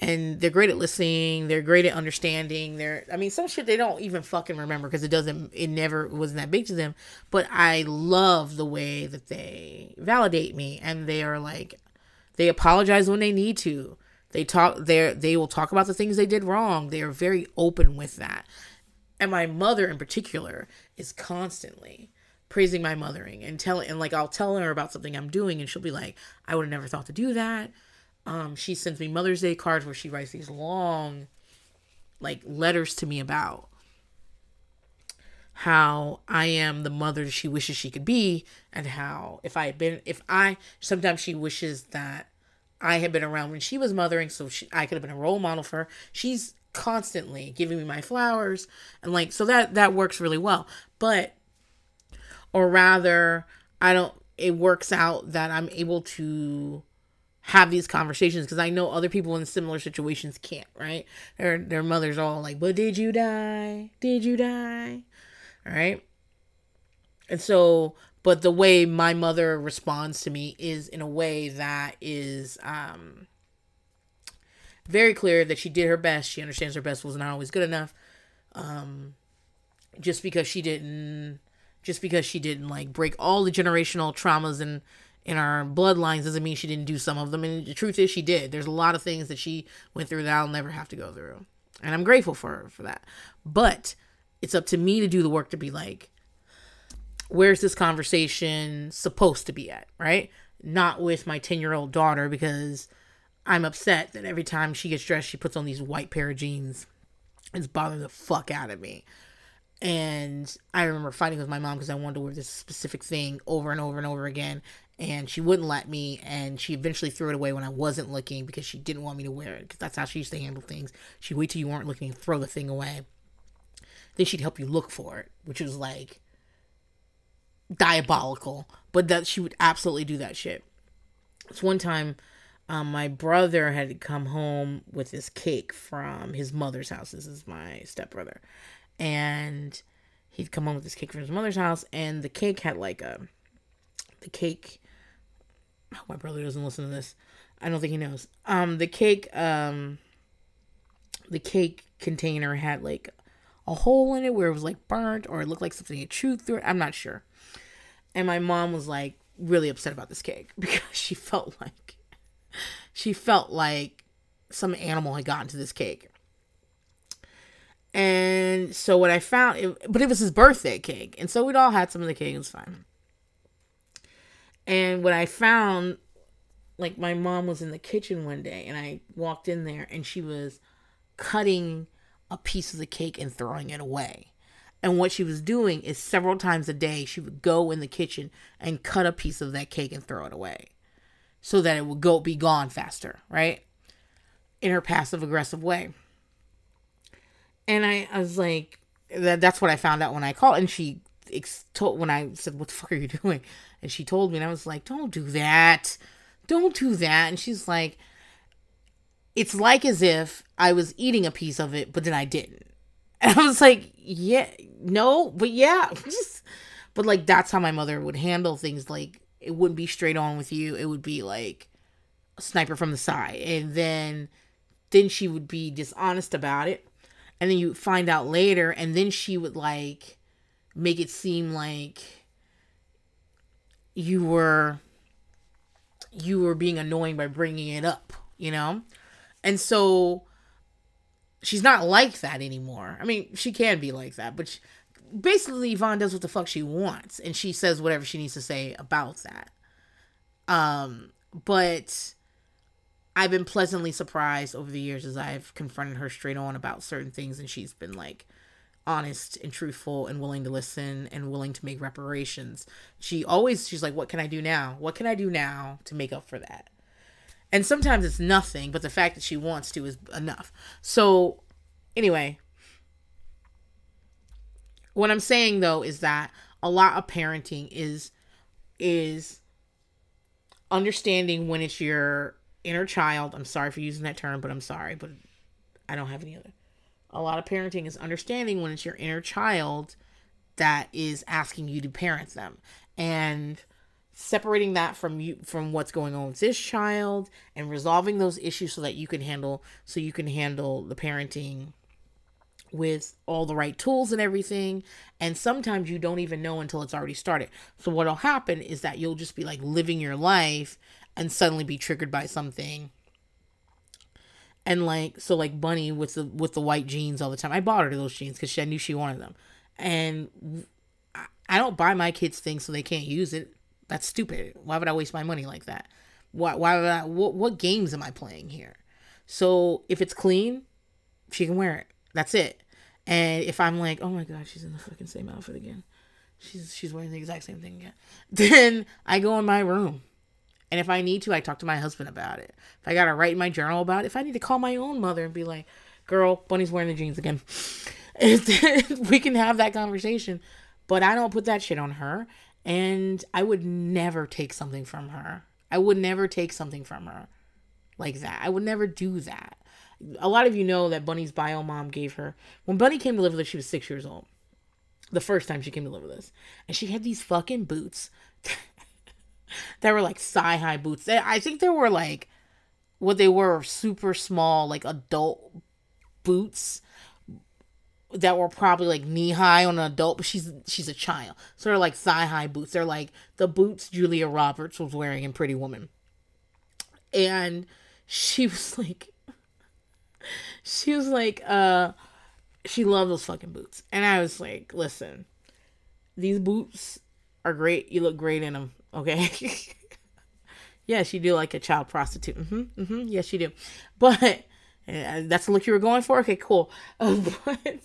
S1: and they're great at listening. They're great at understanding. They're, I mean, some shit they don't even fucking remember because it doesn't, it never wasn't that big to them. But I love the way that they validate me and they are like, they apologize when they need to. They talk, they they will talk about the things they did wrong. They are very open with that. And my mother in particular is constantly praising my mothering and telling, and like I'll tell her about something I'm doing and she'll be like, I would have never thought to do that um, she sends me Mother's Day cards where she writes these long, like letters to me about how I am the mother she wishes she could be, and how if I had been, if I sometimes she wishes that I had been around when she was mothering, so she, I could have been a role model for her. She's constantly giving me my flowers, and like so that that works really well. But, or rather, I don't. It works out that I'm able to have these conversations because I know other people in similar situations can't, right? Their their mothers all like, "But did you die? Did you die?" All right? And so, but the way my mother responds to me is in a way that is um very clear that she did her best. She understands her best was not always good enough. Um just because she didn't just because she didn't like break all the generational traumas and in our bloodlines doesn't mean she didn't do some of them. And the truth is, she did. There's a lot of things that she went through that I'll never have to go through. And I'm grateful for her for that. But it's up to me to do the work to be like, where's this conversation supposed to be at, right? Not with my 10 year old daughter because I'm upset that every time she gets dressed, she puts on these white pair of jeans. It's bothering the fuck out of me. And I remember fighting with my mom because I wanted to wear this specific thing over and over and over again and she wouldn't let me and she eventually threw it away when i wasn't looking because she didn't want me to wear it because that's how she used to handle things. She'd wait till you weren't looking and throw the thing away. Then she'd help you look for it which was like diabolical. But that she would absolutely do that shit. It's one time um, my brother had come home with this cake from his mother's house. This is my stepbrother. And he'd come home with this cake from his mother's house and the cake had like a the cake my brother doesn't listen to this. I don't think he knows. Um, the cake, um, the cake container had like a hole in it where it was like burnt or it looked like something had chewed through it. I'm not sure. And my mom was like really upset about this cake because she felt like she felt like some animal had gotten to this cake. And so what I found, it, but it was his birthday cake, and so we'd all had some of the cake. It was fine. And what I found, like my mom was in the kitchen one day and I walked in there and she was cutting a piece of the cake and throwing it away. And what she was doing is several times a day, she would go in the kitchen and cut a piece of that cake and throw it away so that it would go be gone faster, right? In her passive aggressive way. And I, I was like, that, that's what I found out when I called. And she ex- told, when I said, What the fuck are you doing? And she told me, and I was like, don't do that. Don't do that. And she's like, it's like as if I was eating a piece of it, but then I didn't. And I was like, yeah, no, but yeah. But like, that's how my mother would handle things. Like, it wouldn't be straight on with you. It would be like a sniper from the side. And then, then she would be dishonest about it. And then you find out later. And then she would like make it seem like you were you were being annoying by bringing it up, you know? And so she's not like that anymore. I mean, she can be like that, but she, basically Yvonne does what the fuck she wants and she says whatever she needs to say about that. Um, but I've been pleasantly surprised over the years as I've confronted her straight on about certain things, and she's been like honest and truthful and willing to listen and willing to make reparations. She always she's like, "What can I do now? What can I do now to make up for that?" And sometimes it's nothing, but the fact that she wants to is enough. So, anyway, what I'm saying though is that a lot of parenting is is understanding when it's your inner child. I'm sorry for using that term, but I'm sorry, but I don't have any other. A lot of parenting is understanding when it's your inner child that is asking you to parent them and separating that from you from what's going on with this child and resolving those issues so that you can handle so you can handle the parenting with all the right tools and everything. And sometimes you don't even know until it's already started. So what'll happen is that you'll just be like living your life and suddenly be triggered by something. And like so like Bunny with the with the white jeans all the time. I bought her those jeans because I knew she wanted them. And I don't buy my kids things so they can't use it. That's stupid. Why would I waste my money like that? Why why would I what what games am I playing here? So if it's clean, she can wear it that's it. And if I'm like, oh my god, she's in the fucking same outfit again. She's she's wearing the exact same thing again. Then I go in my room. And if I need to, I talk to my husband about it. If I gotta write in my journal about it, if I need to call my own mother and be like, girl, Bunny's wearing the jeans again. we can have that conversation. But I don't put that shit on her. And I would never take something from her. I would never take something from her like that. I would never do that a lot of you know that Bunny's bio mom gave her when Bunny came to live with us. She was six years old. The first time she came to live with us, and she had these fucking boots that were like thigh high boots. I think they were like what they were super small, like adult boots that were probably like knee high on an adult, but she's she's a child. So they're like thigh high boots. They're like the boots Julia Roberts was wearing in Pretty Woman. And she was like she was like, uh, she loved those fucking boots. And I was like, listen, these boots are great. You look great in them. Okay. yes, you do like a child prostitute. Mm-hmm. Mm-hmm. Yes, you do. But uh, that's the look you were going for. Okay, cool. Uh, but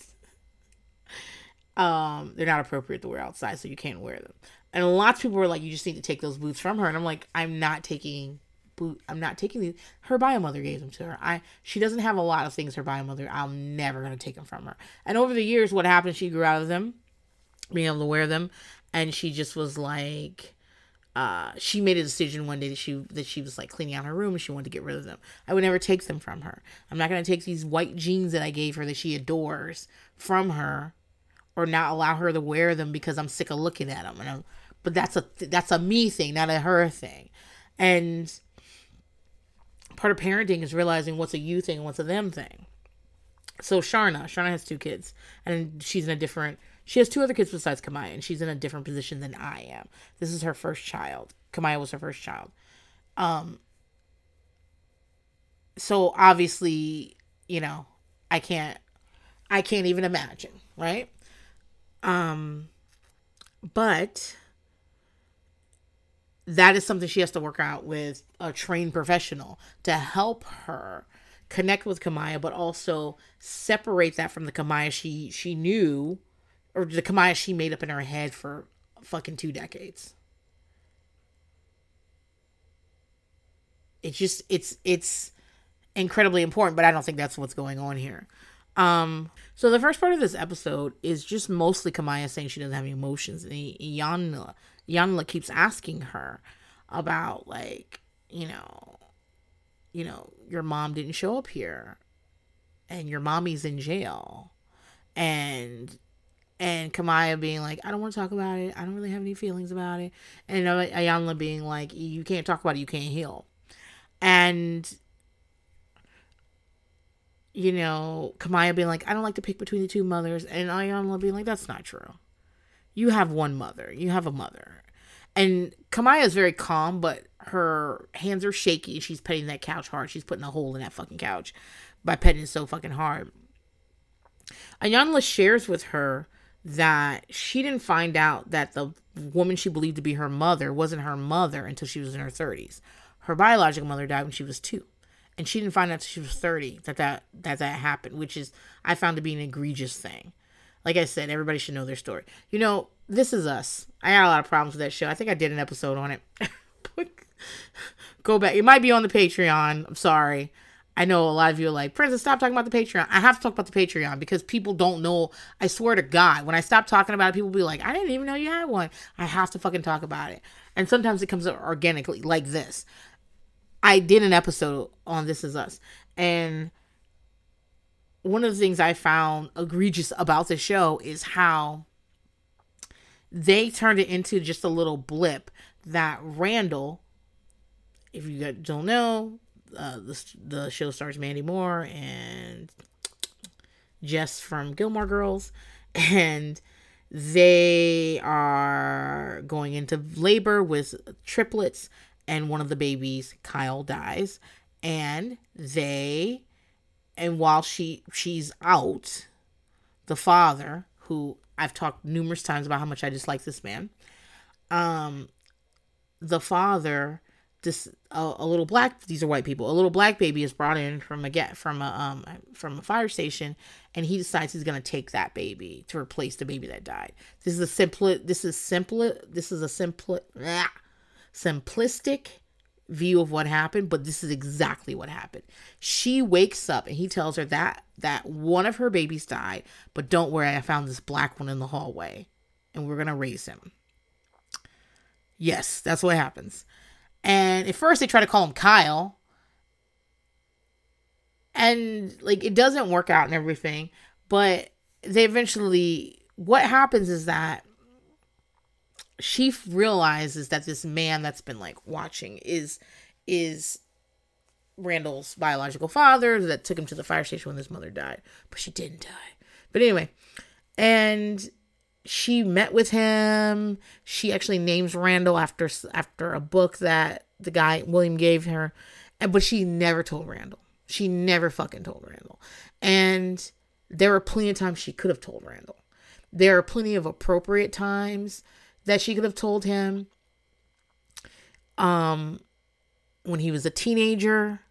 S1: um, they're not appropriate to wear outside, so you can't wear them. And lots of people were like, you just need to take those boots from her. And I'm like, I'm not taking boot. I'm not taking these. Her bio mother gave them to her. I she doesn't have a lot of things her bio mother. I'm never gonna take them from her. And over the years, what happened? She grew out of them, being able to wear them, and she just was like. Uh, she made a decision one day that she that she was like cleaning out her room and she wanted to get rid of them. I would never take them from her. I'm not gonna take these white jeans that I gave her that she adores from her, or not allow her to wear them because I'm sick of looking at them. And I'm, but that's a that's a me thing, not a her thing. And part of parenting is realizing what's a you thing and what's a them thing. So Sharna, Sharna has two kids, and she's in a different. She has two other kids besides Kamiyah, and she's in a different position than I am. This is her first child. Kamiyah was her first child. Um. So obviously, you know, I can't, I can't even imagine, right? Um, but that is something she has to work out with a trained professional to help her connect with Kamiyah, but also separate that from the Kamiyah she she knew or the Kamiyah she made up in her head for fucking two decades. It's just it's it's incredibly important, but I don't think that's what's going on here. Um, so the first part of this episode is just mostly Kamiyah saying she doesn't have any emotions, and Iyanla Iyanla keeps asking her about like, you know, you know, your mom didn't show up here and your mommy's in jail. And and Kamiyah being like, I don't want to talk about it. I don't really have any feelings about it. And Iyanla being like, you can't talk about it. You can't heal. And, you know, Kamiyah being like, I don't like to pick between the two mothers. And Iyanla being like, that's not true you have one mother. You have a mother. And Kamiyah is very calm, but her hands are shaky. She's petting that couch hard. She's putting a hole in that fucking couch by petting it so fucking hard. Iyanla shares with her that she didn't find out that the woman she believed to be her mother wasn't her mother until she was in her 30s. Her biological mother died when she was two. and she didn't find out until she was 30 that that that that happened which is i found to be an egregious thing. Like i said everybody should know their story. You know this is us. I had a lot of problems with that show. I think i did an episode on it. Go back. It might be on the patreon. I'm sorry I know a lot of you are like, Princess, stop talking about the Patreon. I have to talk about the Patreon because people don't know. I swear to God, when I stop talking about it, people be like, I didn't even know you had one. I have to fucking talk about it. And sometimes it comes up organically, like this. I did an episode on This Is Us. And one of the things I found egregious about the show is how they turned it into just a little blip that Randall, if you don't know, uh, the, the show stars Mandy Moore and Jess from Gilmore Girls. And they are going into labor with triplets and one of the babies kyle dies and they and while she she's out the father who i've talked numerous times about how much i dislike this man um the father this a, a little black these are white people a little black baby is brought in from a get from a um from a fire station and he decides he's going to take that baby to replace the baby that died. This is a simple this is simple this is a simple simplistic view of what happened but this is exactly what happened. She wakes up and he tells her that that one of her babies died but don't worry i found this black one in the hallway and we're going to raise him. Yes that's what happens and at first they try to call him Kyle. And like it doesn't work out and everything, but they eventually what happens is that she realizes that this man that's been like watching is is Randall's biological father that took him to the fire station when his mother died, but she didn't die. But anyway, and she met with him. She actually names Randall after after a book that the guy William gave her, but she never told Randall. She never fucking told Randall. And there were plenty of times she could have told Randall. There are plenty of appropriate times that she could have told him. Um when he was a teenager,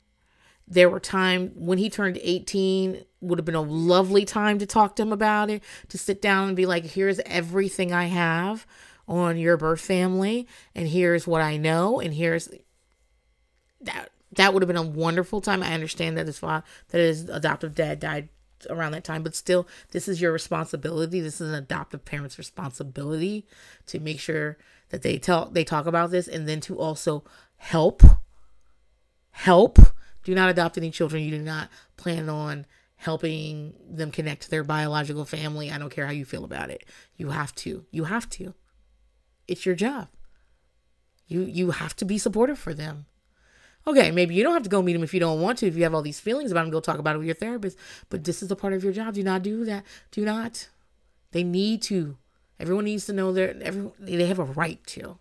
S1: there were times when he turned 18 would have been a lovely time to talk to him about it, to sit down and be like, here's everything I have on your birth family, and here's what I know, and here's that. That would have been a wonderful time. I understand that his father, that his adoptive dad died around that time, but still, this is your responsibility. This is an adoptive parent's responsibility to make sure that they tell they talk about this, and then to also help, help. Do not adopt any children you do not plan on helping them connect to their biological family. I don't care how you feel about it. You have to. You have to. It's your job. You you have to be supportive for them. Okay, maybe you don't have to go meet them if you don't want to. If you have all these feelings about them, go talk about it with your therapist. But this is a part of your job. Do not do that. Do not. They need to. Everyone needs to know that every they have a right to.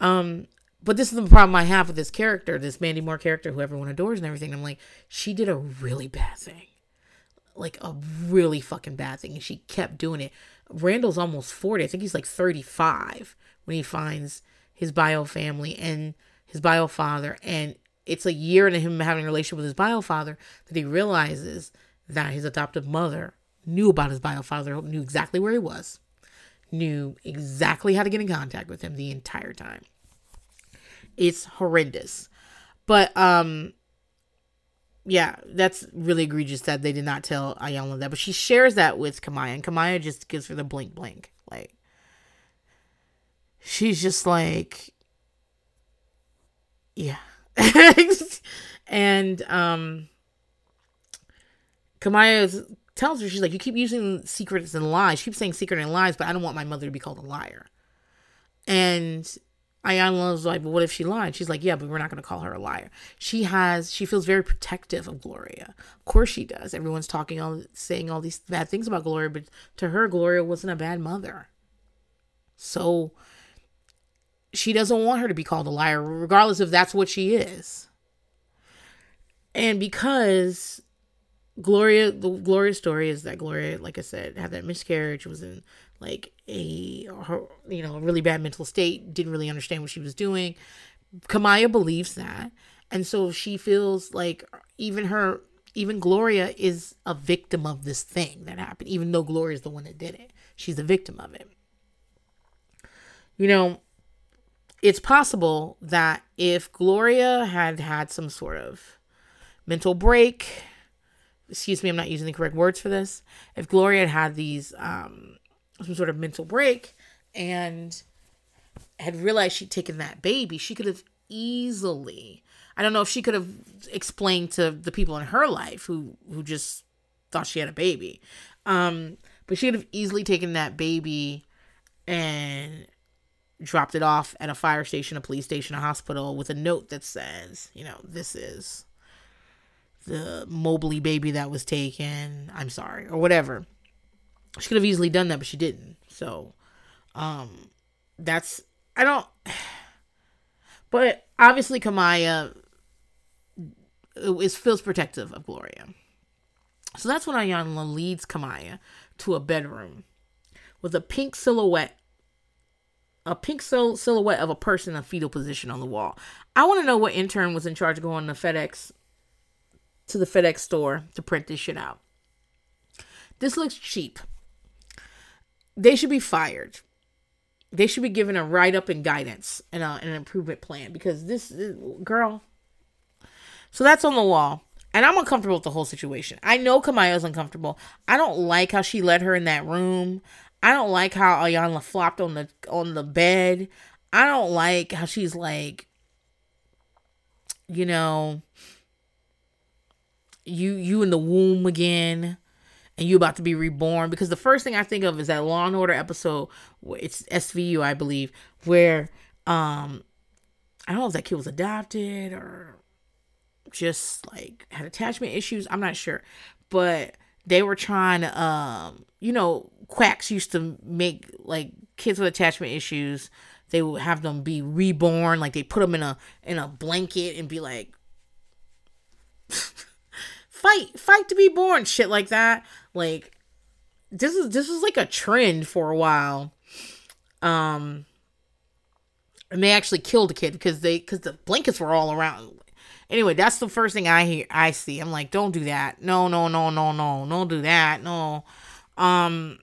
S1: Um, but this is the problem I have with this character, this Mandy Moore character, who everyone adores and everything. I'm like, she did a really bad thing like a really fucking bad thing and she kept doing it. Randall's almost 40. I think he's like 35 when he finds his bio family and his bio father and it's a year into him having a relationship with his bio father that he realizes that his adoptive mother knew about his bio father, knew exactly where he was, knew exactly how to get in contact with him the entire time. It's horrendous. But um yeah, that's really egregious that they did not tell Iyanla that. But she shares that with Kamiyah, and Kamiyah just gives her the blink blink. Like, she's just like, yeah. and um Kamiyah tells her, she's like, you keep using secrets and lies. She keeps saying secret and lies, but I don't want my mother to be called a liar. And Iyanla was like, but what if she lied? She's like, yeah, but we're not going to call her a liar. She has, she feels very protective of Gloria. Of course she does. Everyone's talking all, saying all these bad things about Gloria, but to her, Gloria wasn't a bad mother. So she doesn't want her to be called a liar, regardless if that's what she is. And because Gloria, the Gloria story is that Gloria, like I said, had that miscarriage, was in like a her, you know really bad mental state didn't really understand what she was doing kamiyah believes that And so she feels like even her even Gloria is a victim of this thing that happened, even though Gloria is the one that did it. She's a victim of it. You know, it's possible that if Gloria had had some sort of mental break, excuse me, I'm not using the correct words for this. If Gloria had had these, um, some sort of mental break and had realized she'd taken that baby, she could have easily I don't know if she could have explained to the people in her life who who just thought she had a baby. Um, but she could have easily taken that baby and dropped it off at a fire station, a police station, a hospital with a note that says, you know, this is the Mobley baby that was taken. I'm sorry, or whatever. She could have easily done that, but she didn't. So, um, that's I don't. But obviously, Kamiyah is feels protective of Gloria. So that's when Iyanla leads Kamiyah to a bedroom with a pink silhouette, a pink sil- silhouette of a person in a fetal position on the wall. I want to know what intern was in charge of going to FedEx to the FedEx store to print this shit out. This looks cheap. They should be fired. They should be given a write up and guidance and, a, an improvement plan because this girl, so that's on the wall. And I'm uncomfortable with the whole situation. I know Kamiyah's uncomfortable. I don't like how she led her in that room. I don't like how Iyanla flopped on the on the bed. I don't like how she's like, you know, you you in the womb again and you about to be reborn because the first thing I think of is that Law and Order episode it's SVU I believe where um I don't know if that kid was adopted or just like had attachment issues. I'm not sure. But they were trying to um you know, quacks used to make like kids with attachment issues, they would have them be reborn, like they put them in a in a blanket and be like fight, fight to be born, shit like that. Like this is this was like a trend for a while. Um and they actually killed a kid because they because the blankets were all around Anyway, that's the first thing I hear I see. I'm like, don't do that. No, no, no, no, no. Don't do that. No. Um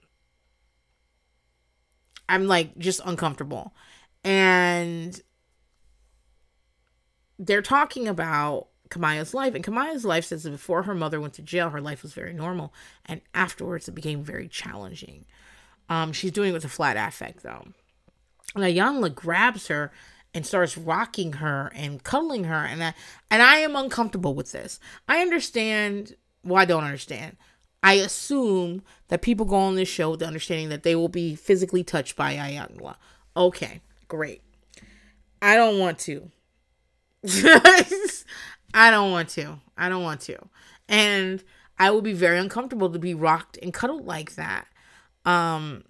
S1: I'm like just uncomfortable. And they're talking about Kamiyah's life. And Kamiyah's life says that before her mother went to jail, her life was very normal. And afterwards, it became very challenging. Um, she's doing it with a flat affect, though. And Iyanla grabs her and starts rocking her and cuddling her and I, and I am uncomfortable with this. I understand well I don't understand. I assume that people go on this show with the understanding that they will be physically touched by Iyanla. Okay, great. I don't want to. I don't want to. I don't want to. And I will be very uncomfortable to be rocked and cuddled like that. Um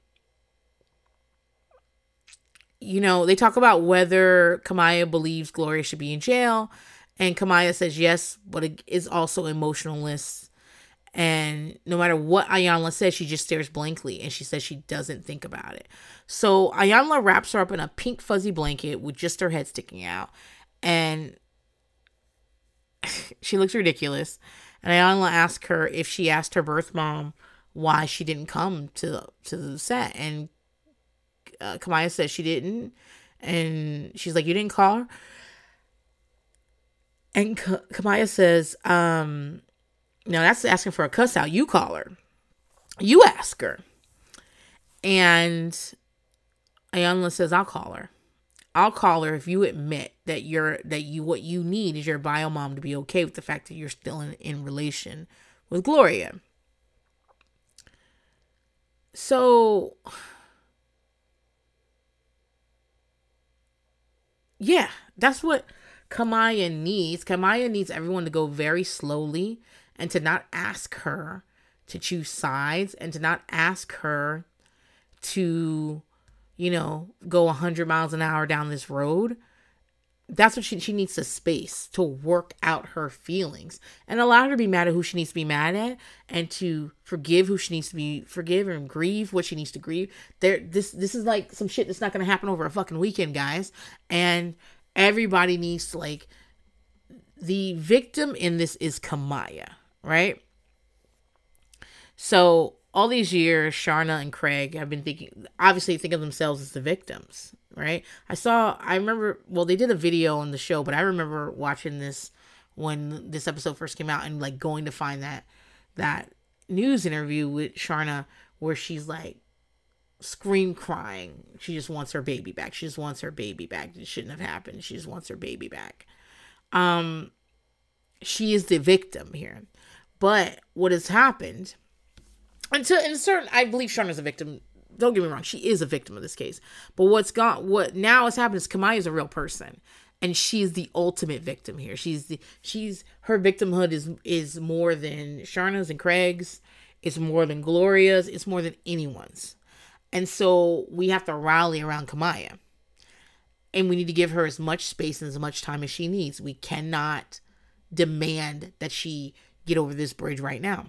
S1: you know, they talk about whether Kamiyah believes Gloria should be in jail. And Kamiyah says yes, but it is also emotionless. And no matter what Iyanla says, she just stares blankly and she says she doesn't think about it. So Iyanla wraps her up in a pink fuzzy blanket with just her head sticking out. And she looks ridiculous. And Iyanla asks her if she asked her birth mom why she didn't come to to the set. And uh, Kamiyah says she didn't, and she's like, "You didn't call her." And K- Kamiyah says, um, "No, that's asking for a cuss out. You call her. You ask her." And Iyanla says, "I'll call her. I'll call her if you admit that you're that you what you need is your bio mom to be okay with the fact that you're still in, in relation with Gloria." So yeah, that's what Kamiyah needs. Kamiyah needs everyone to go very slowly and to not ask her to choose sides and to not ask her to, you know, go 100 miles an hour down this road that's what she, she needs the space to work out her feelings. And allow her to be mad at who she needs to be mad at and to forgive who she needs to be forgive and grieve what she needs to grieve. There this this is like some shit that's not to happen over a fucking weekend guys. And everybody needs to like the victim in this is Kamiyah, right? So all these years, Sharna and Craig have been thinking, obviously, think of themselves as the victims, right? I saw, I remember, well, they did a video on the show, but I remember watching this when this episode first came out and like going to find that that news interview with Sharna where she's like scream crying. She just wants her baby back. She just wants her baby back. It shouldn't have happened. She just wants her baby back. Um she is the victim here. But what has happened and to in certain I believe Sharna's a victim. Don't get me wrong, she is a victim of this case. But what's got what now has happened is Kamiyah is a real person and she's the ultimate victim here. She's the she's her victimhood is is more than Sharna's and Craig's. It's more than Gloria's. It's more than anyone's. And so we have to rally around Kamiyah. And we need to give her as much space and as much time as she needs. We cannot demand that she get over this bridge right now.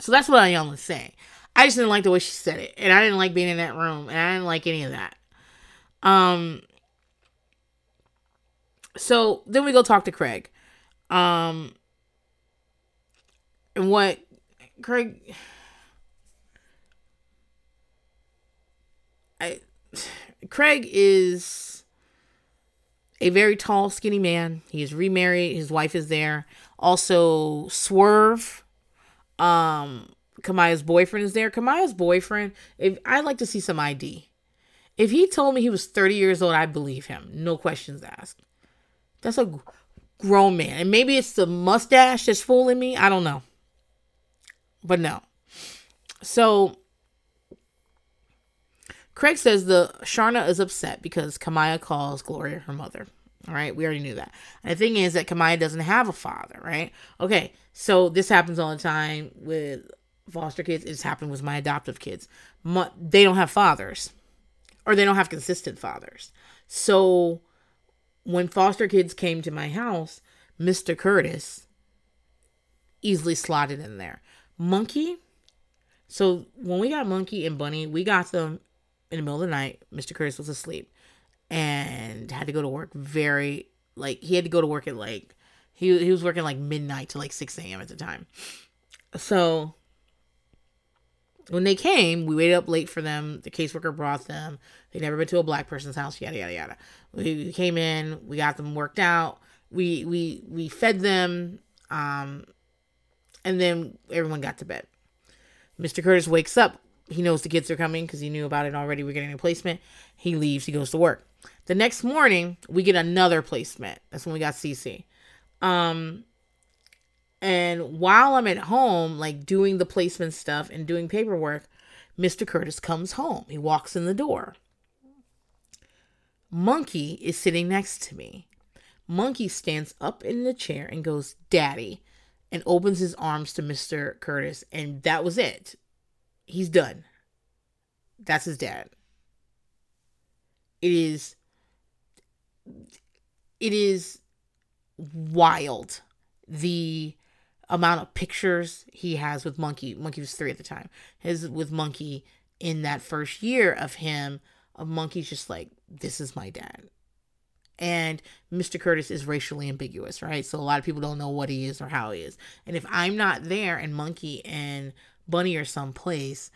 S1: So that's what Iyanla's saying. I just didn't like the way she said it. And I didn't like being in that room. And I didn't like any of that. Um so then we go talk to Craig. Um and what Craig I Craig is a very tall, skinny man. He is remarried. His wife is there. Also, Swerve, um, Kamiyah's boyfriend is there. Kamiyah's boyfriend. If I'd like to see some ID. If he told me he was 30 years old, I believe him. No questions asked. That's a grown man. And maybe it's the mustache that's fooling me. I don't know. But no. So Craig says the Sharna is upset because Kamiyah calls Gloria her mother. All right, we already knew that. And the thing is that Kamiyah doesn't have a father, right? Okay, so this happens all the time with foster kids. It's happened with my adoptive kids. they don't have fathers, or they don't have consistent fathers. So when foster kids came to my house, Mr. Curtis easily slotted in there. Monkey. So when we got Monkey and Bunny, we got them in the middle of the night. Mr. Curtis was asleep and had to go to work very like he had to go to work at like he he was working like midnight to like 6 a.m. at the time. So when they came, we waited up late for them. The caseworker brought them. They'd never been to a black person's house, yada yada yada. We came in, we got them worked out. We we we fed them, um, and then everyone got to bed. Mr. Curtis wakes up. He knows the kids are coming because he knew about it already. We're getting a placement. He leaves. He goes to work. The next morning, we get another placement. That's when we got CC. Um, and while I'm at home, like doing the placement stuff and doing paperwork, Mr. Curtis comes home. He walks in the door. Monkey is sitting next to me. Monkey stands up in the chair and goes, Daddy, and opens his arms to Mr. Curtis. And that was it. He's done. That's his dad. It is. It is wild. The amount of pictures he has with Monkey. Monkey was three at the time. His with Monkey in that first year of him, of Monkey's just like, this is my dad. And Mr. Curtis is racially ambiguous, right? So a lot of people don't know what he is or how he is. And if I'm not there and Monkey and Bunny or someplace,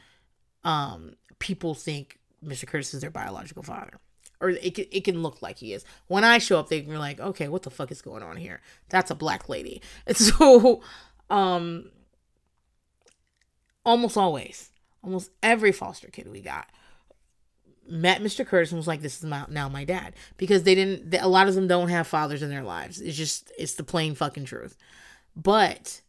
S1: um, people think Mr. Curtis is their biological father or it can, it can look like he is. When I show up, they're like, okay, what the fuck is going on here? That's a black lady. And so, um, almost always, almost every foster kid we got met Mr. Curtis and was like, this is my, now my dad. Because they didn't, a lot of them don't have fathers in their lives. It's just, it's the plain fucking truth. But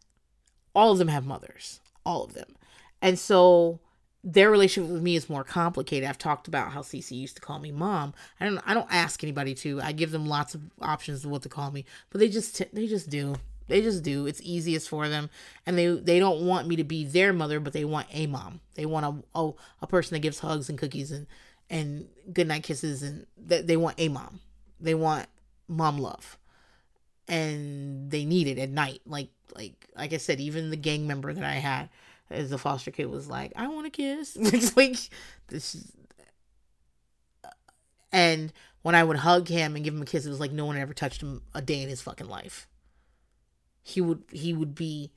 S1: all of them have mothers. All of them. And so, their relationship with me is more complicated. I've talked about how Cece used to call me mom. I don't I don't ask anybody to. I give them lots of options of what to call me, but they just they just do. They just do. It's easiest for them, and they they don't want me to be their mother, but they want a mom. They want a a, a person that gives hugs and cookies and and goodnight kisses, and they, they want a mom. They want mom love, and they need it at night. Like like like I said, even the gang member that I had as a foster kid was like, I want a kiss. it's like this is, uh, and when I would hug him and give him a kiss, it was like no one ever touched him a day in his fucking life. He would he would be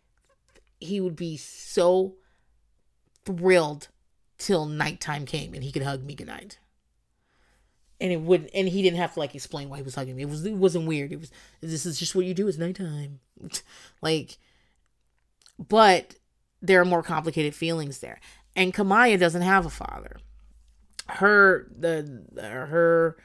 S1: he would be so thrilled till nighttime came and he could hug me goodnight. And it would and he didn't have to like explain why he was hugging me. It was it wasn't weird. It was this is just what you do, it's nighttime. like but there are more complicated feelings there. And Kamiyah doesn't have a father. Her the her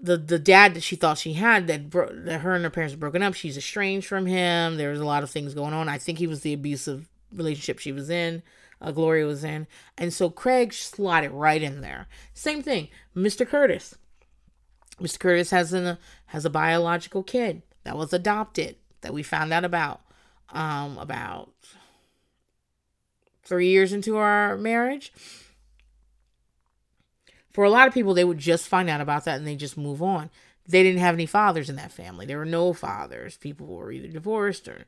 S1: the the dad that she thought she had that, bro- that her and her parents broken up. She's estranged from him. there's a lot of things going on. I think he was the abusive relationship she was in. Uh, Gloria was in, and so Craig slotted right in there. Same thing, Mr. Curtis. Mr. Curtis has an has a biological kid that was adopted that we found out about um about three years into our marriage for a lot of people, they would just find out about that and they just move on. They didn't have any fathers in that family. There were no fathers. People were either divorced or,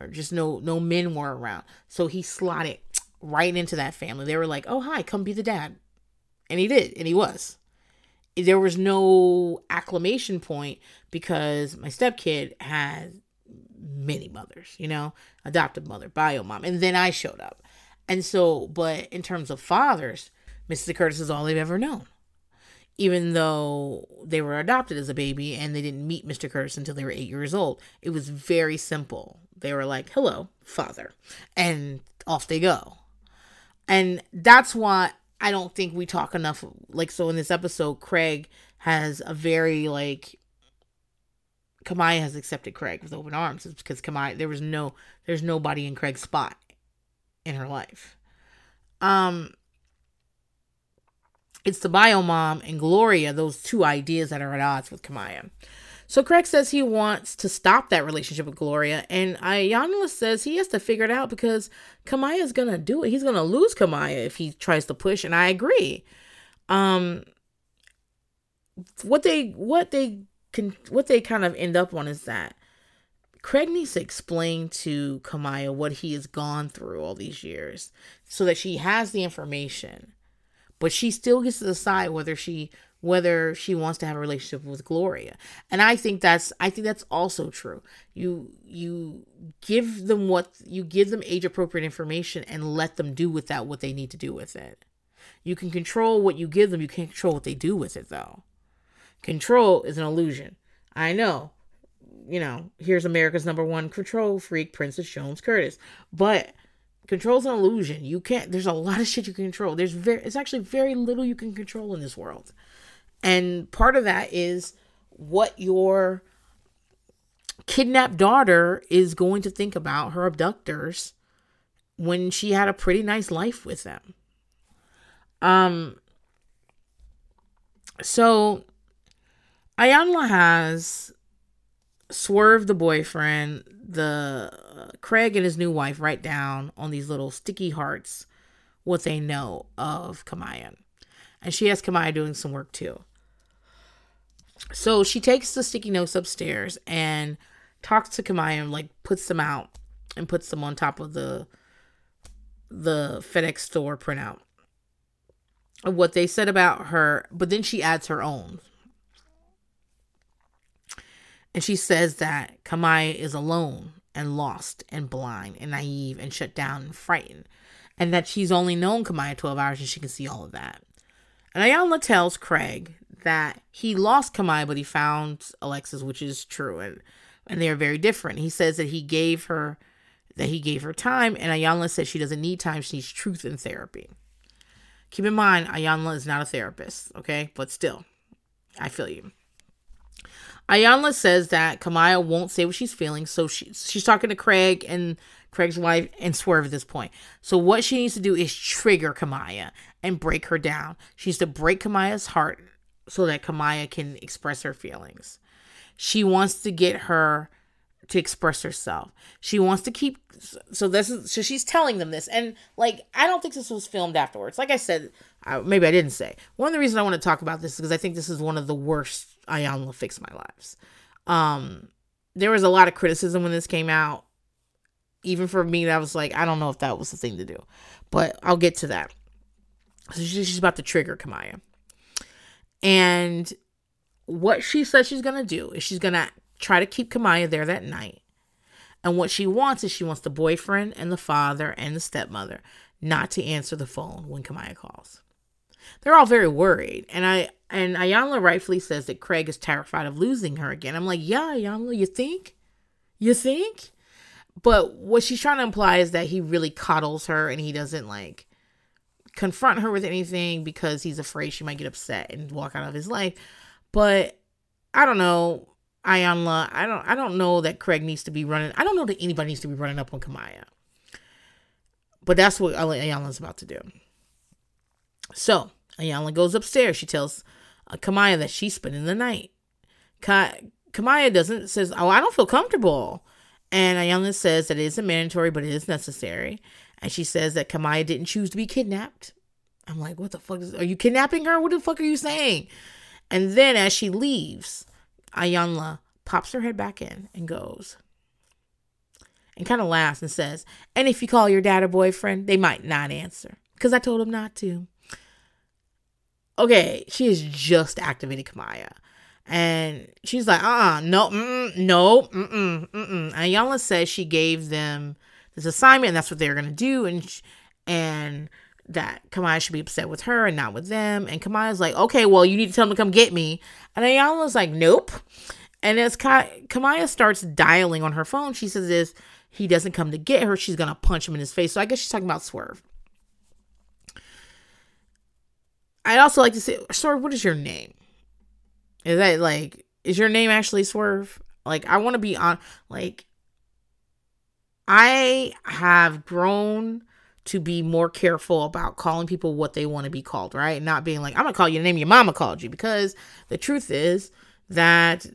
S1: or just no no men were around. So he slotted right into that family. They were like, "Oh hi, come be the dad," and he did, and he was. There was no acclamation point because my stepkid had many mothers, you know, adoptive mother, bio mom, and then I showed up. And so, but in terms of fathers, Mrs. Curtis is all they've ever known even though they were adopted as a baby and they didn't meet Mr. Curtis until they were eight years old. It was very simple. They were like, hello, father. And off they go. And that's why I don't think we talk enough. Like, so in this episode, Craig has a very, like, Kamiyah has accepted Craig with open arms. Because Kamiyah, there was no, there's nobody in Craig's spot in her life. Um, it's the bio mom and Gloria, those two ideas that are at odds with Kamiyah. So Craig says he wants to stop that relationship with Gloria, and Iyanla says he has to figure it out because Kamiyah is gonna do it. He's gonna lose Kamiyah if he tries to push, and I agree. Um, what they what they can what they kind of end up on is that Craig needs to explain to Kamiyah what he has gone through all these years, so that she has the information but she still gets to decide whether she whether she wants to have a relationship with Gloria. And I think that's I think that's also true. You you give them what you give them age appropriate information and let them do with that what they need to do with it. You can control what you give them, you can't control what they do with it though. Control is an illusion. I know. You know, here's America's number one control freak, Princess Jones Curtis. But Control's an illusion. You can't. There's a lot of shit you can control. There's very. It's actually very little you can control in this world, and part of that is what your kidnapped daughter is going to think about her abductors when she had a pretty nice life with them. Um. So, Iyanla has swerved the boyfriend, the uh, Craig and his new wife write down on these little sticky hearts what they know of Kamiyah. And she has Kamiyah doing some work too. So she takes the sticky notes upstairs and talks to Kamiyah and like puts them out and puts them on top of the the FedEx store printout of what they said about her, but then she adds her own. And she says that Kamiyah is alone and lost and blind and naive and shut down and frightened. And that she's only known Kamiyah 12 hours and she can see all of that. And Iyanla tells Craig that he lost Kamiyah, but he found Alexis, which is true. And, and they are very different. He says that he gave her that he gave her time, and Iyanla says she doesn't need time, she needs truth in therapy. Keep in mind, Iyanla is not a therapist, okay? But still, I feel you. Iyanla says that Kamiyah won't say what she's feeling, so she, she's talking to Craig and Craig's wife and Swerve at this point. So what she needs to do is trigger Kamiyah and break her down. She needs to break Kamiyah's heart so that Kamiyah can express her feelings. She wants to get her to express herself. She wants to keep so this is so she's telling them this and like I don't think this was filmed afterwards. Like I said, I, maybe I didn't say. One of the reasons I want to talk about this is because I think this is one of the worst Iyanla Fix My Lives. Um, there was a lot of criticism when this came out. Even for me, that was like, I don't know if that was the thing to do. But I'll get to that. So she's about to trigger Kamiyah. And what she says she's going to do is she's going to try to keep Kamiyah there that night. And what she wants is she wants the boyfriend and the father and the stepmother not to answer the phone when Kamiyah calls. They're all very worried. And I and Iyanla rightfully says that Craig is terrified of losing her again. I'm like, yeah, Iyanla, you think? You think? But what she's trying to imply is that he really coddles her and he doesn't like confront her with anything because he's afraid she might get upset and walk out of his life. But I don't know, Iyanla. I don't. I don't know that Craig needs to be running. I don't know that anybody needs to be running up on Kamiyah. But that's what Iyanla's about to do. So Iyanla goes upstairs. She tells uh, Kamiyah that she's spending the night. Ka- Kamiyah doesn't says, "Oh, I don't feel comfortable." And Iyanla says that it isn't mandatory, but it is necessary. And she says that Kamiyah didn't choose to be kidnapped. I'm like, what the fuck is, are you kidnapping her? What the fuck are you saying? And then as she leaves, Iyanla pops her head back in and goes and kind of laughs and says, and if you call your dad a boyfriend, they might not answer because I told him not to. Okay, she has just activated Kamiyah. And she's like, uh uh no, mm, no, mm-mm, mm-mm. And says she gave them this assignment and that's what they're going to do. And, and that Kamiyah should be upset with her and not with them. And Kamiyah's like, okay, well, you need to tell them to come get me. And Iyanla's like, nope. And as Ka- Kamiyah starts dialing on her phone, she says, "If he doesn't come to get her, she's gonna punch him in his face." So I guess she's talking about Swerve. I'd also like to say, Swerve, what is your name? Is that like, is your name actually Swerve? Like, I want to be on, like, I have grown to be more careful about calling people what they want to be called, right? Not being like, I'm gonna call you the name your mama called you, because the truth is that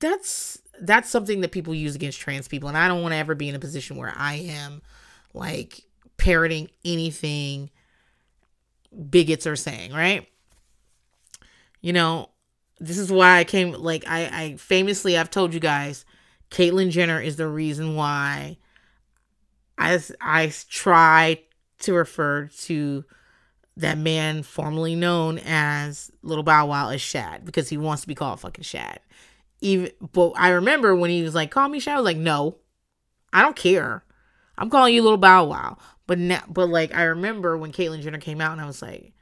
S1: that's that's something that people use against trans people, and I don't want to ever be in a position where I am like parroting anything bigots are saying, right? You know, this is why I came like I I famously I've told you guys, Caitlyn Jenner is the reason why I I try to refer to that man formerly known as Little Bow Wow as Shad because he wants to be called fucking Shad. Even but I remember when he was like, "Call me Shad," I was like, "No, I don't care. I'm calling you Little Bow Wow." But now, but like I remember when Caitlyn Jenner came out, and I was like,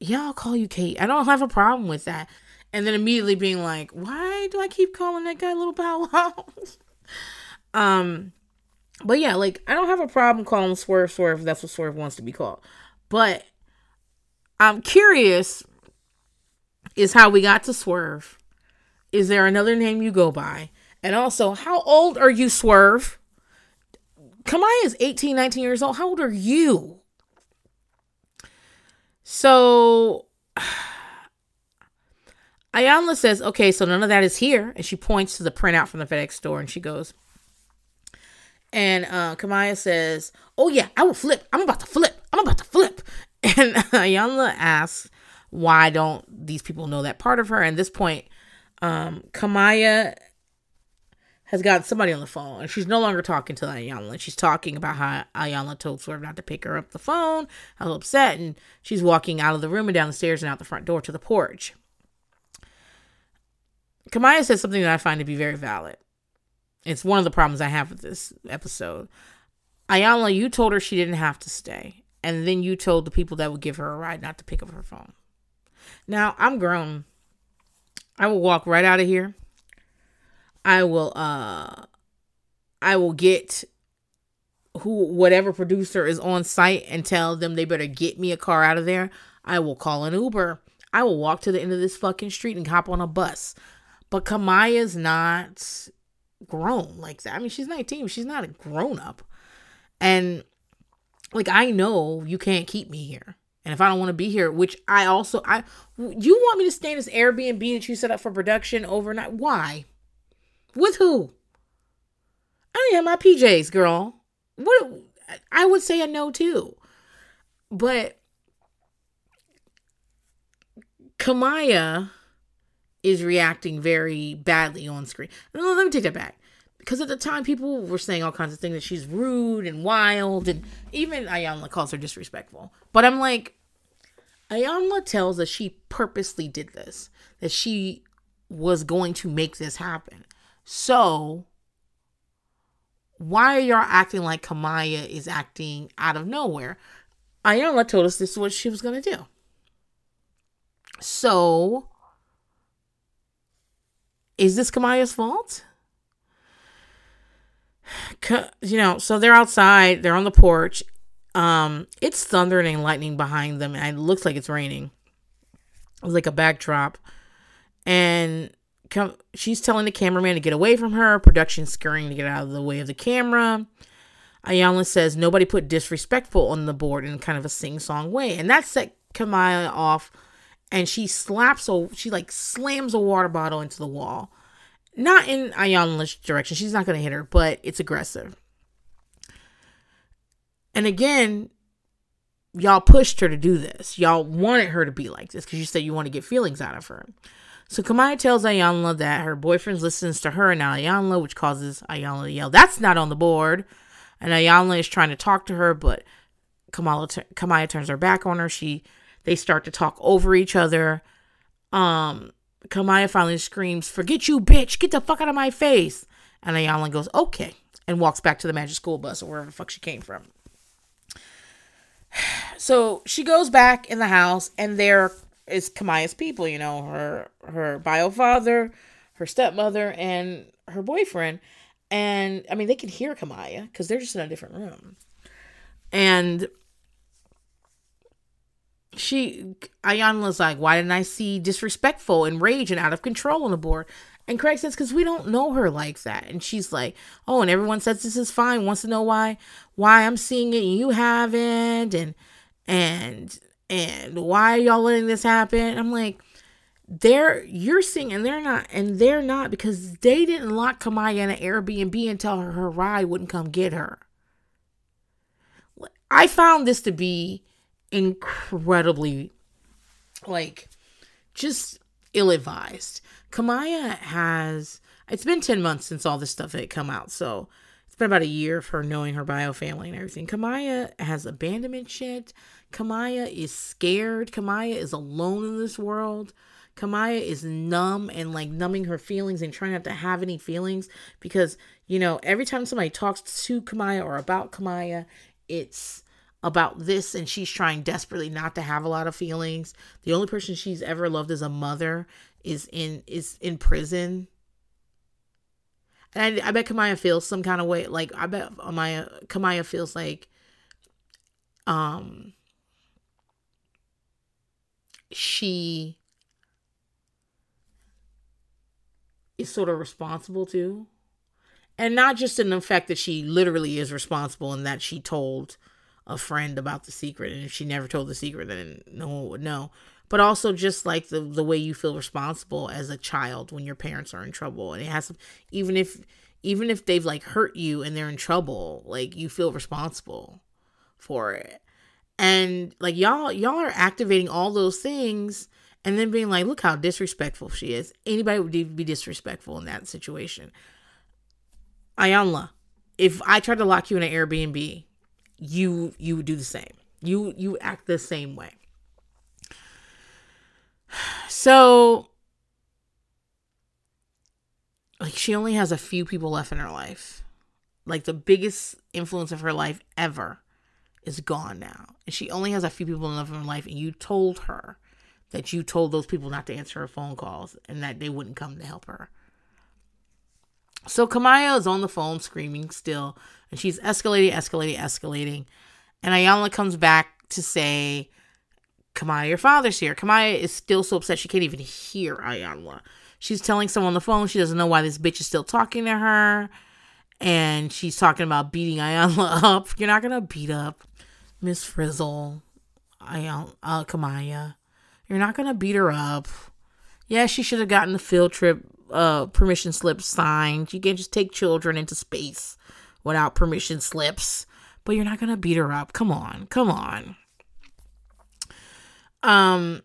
S1: "Yeah, I'll call you Kate. I don't have a problem with that." And then immediately being like, "Why do I keep calling that guy Little Bow Wow?" Um, but yeah, like I don't have a problem calling Swerve Swerve that's what Swerve wants to be called. But I'm curious is how we got to Swerve. Is there another name you go by? And also, how old are you, Swerve? Kamiyah is 18, 19 years old. How old are you? So Iyanla says, okay, so none of that is here. And she points to the printout from the FedEx store and she goes, and uh, Kamiyah says, Oh, yeah, I will flip. I'm about to flip. I'm about to flip. And Iyanla asks, Why don't these people know that part of her? And at this point, um, Kamiyah has got somebody on the phone and she's no longer talking to Iyanla. She's talking about how Iyanla told Swerve not to pick her up the phone, how upset, and she's walking out of the room and down the stairs and out the front door to the porch. Kamiyah says something that I find to be very valid. It's one of the problems I have with this episode. Iyanla, you told her she didn't have to stay. And then you told the people that would give her a ride not to pick up her phone. Now, I'm grown. I will walk right out of here. I will uh I will get who whatever producer is on site and tell them they better get me a car out of there. I will call an Uber. I will walk to the end of this fucking street and hop on a bus. But Kamiyah's not grown like that. I mean, she's 19, she's not a grown up. And like I know you can't keep me here. And if I don't want to be here, which I also I you want me to stay in this Airbnb that you set up for production overnight? Why? With who? I don't have my PJs, girl. What I would say a no too. But Kamiyah is reacting very badly on screen. Let me take that back. Because at the time, people were saying all kinds of things that she's rude and wild, and even Iyanla calls her disrespectful. But I'm like, Iyanla tells us she purposely did this, that she was going to make this happen. So, why are y'all acting like Kamiyah is acting out of nowhere? Iyanla told us this is what she was going to do. So, is this Kamiyah's fault? You know, so they're outside, they're on the porch. Um, it's thundering and lightning behind them, and it looks like it's raining. It's like a backdrop. And she's telling the cameraman to get away from her. Production scurrying to get out of the way of the camera. Iyanla says nobody put disrespectful on the board in kind of a sing song way. And that set Kamiyah off and she slaps a she like slams a water bottle into the wall. Not in Iyanla's direction. She's not gonna hit her, but it's aggressive. And again, y'all pushed her to do this. Y'all wanted her to be like this because you said you want to get feelings out of her. So Kamiyah tells Iyanla that her boyfriend listens to her and not Iyanla, which causes Iyanla to yell, That's not on the board. And Iyanla is trying to talk to her, but Kamala t- Kamiyah turns her back on her. She they start to talk over each other. Um Kamiyah finally screams, Forget you, bitch, get the fuck out of my face. And Iyanla goes, Okay, and walks back to the magic school bus or wherever the fuck she came from. So she goes back in the house and there is Kamiyah's people, you know, her her bio father, her stepmother, and her boyfriend. And I mean, they can hear Kamiyah because they're just in a different room. And she, Iyanla's like, why didn't I see disrespectful and rage and out of control on the board? And Craig says, because we don't know her like that. And she's like, oh, and everyone says this is fine, wants to know why, why I'm seeing it and you haven't. And, and and why are y'all letting this happen? I'm like, they're you're seeing and they're not and they're not because they didn't lock Kamiyah in an Airbnb and tell her her ride wouldn't come get her. I found this to be incredibly like just ill-advised. Kamiyah has it's been 10 months since all this stuff had come out, so it's been about a year of her knowing her bio family and everything. Kamiyah has abandonment shit. Kamiyah is scared. Kamiyah is alone in this world. Kamiyah is numb and like numbing her feelings and trying not to have any feelings because, you know, every time somebody talks to Kamiyah or about Kamiyah, it's about this and she's trying desperately not to have a lot of feelings. The only person she's ever loved as a mother is in is in prison. And I, I bet Kamiyah feels some kind of way. Like I bet Kamiyah Kamaya feels like um she is sort of responsible too. And not just in the fact that she literally is responsible and that she told a friend about the secret. And if she never told the secret, then no one would know. But also just like the, the way you feel responsible as a child when your parents are in trouble. And it has even if even if they've like hurt you and they're in trouble, like you feel responsible for it and like y'all y'all are activating all those things and then being like look how disrespectful she is anybody would be disrespectful in that situation Iyanla, if i tried to lock you in an airbnb you you would do the same you you act the same way so like she only has a few people left in her life like the biggest influence of her life ever is gone now. And she only has a few people left in her life, and you told her that you told those people not to answer her phone calls and that they wouldn't come to help her. So Kamiyah is on the phone screaming still, and she's escalating, escalating, escalating. And Iyanla comes back to say, Kamiyah, your father's here. Kamiyah is still so upset she can't even hear Iyanla. She's telling someone on the phone she doesn't know why this bitch is still talking to her. And she's talking about beating Iyanla up. You're not gonna beat up Miss Frizzle, I uh, Kamiyah. You're not gonna beat her up. Yeah, she should have gotten the field trip uh permission slip signed. You can't just take children into space without permission slips. But you're not gonna beat her up. Come on, come on. Um,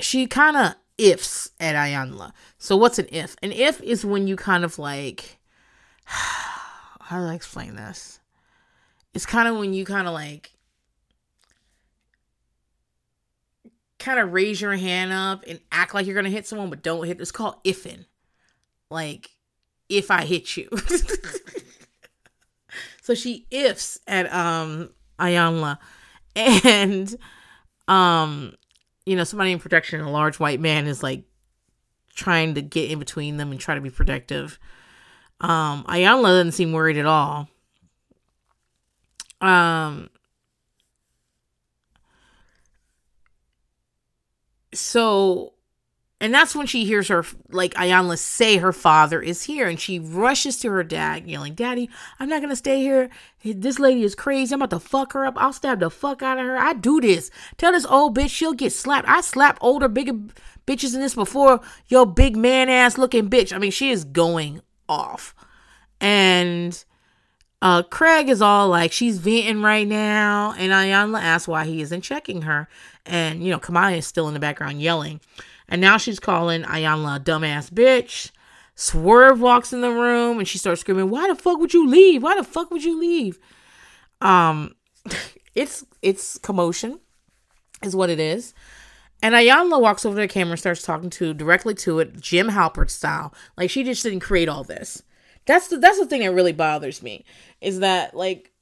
S1: she kind of ifs at Iyanla. So what's an if? An if is when you kind of like how do I explain this? it's kind of when you kind of like kind of raise your hand up and act like you're gonna hit someone, but don't hit. It's called ifing. Like, if I hit you. so she ifs at um Iyanla, and um, you know, somebody in protection, a large white man, is like trying to get in between them and try to be protective. Um, Iyanla doesn't seem worried at all. Um, so and that's when she hears her like Iyanla say her father is here and she rushes to her dad yelling daddy i'm not gonna stay here. This lady is crazy. I'm about to fuck her up. I'll stab the fuck out of her. I do this. Tell this old bitch she'll get slapped. I slapped older bigger bitches than this before your big man ass looking bitch. I mean she is going off. And uh, Craig is all like, she's venting right now. And Iyanla asks why he isn't checking her. And, you know, Kamiyah is still in the background yelling. And now she's calling Iyanla a dumbass bitch. Swerve walks in the room and she starts screaming, Why the fuck would you leave? Why the fuck would you leave? Um, it's it's commotion, is what it is. And Iyanla walks over to the camera and starts talking to directly to it, Jim Halpert style. Like she just didn't create all this. That's the that's the thing that really bothers me is that like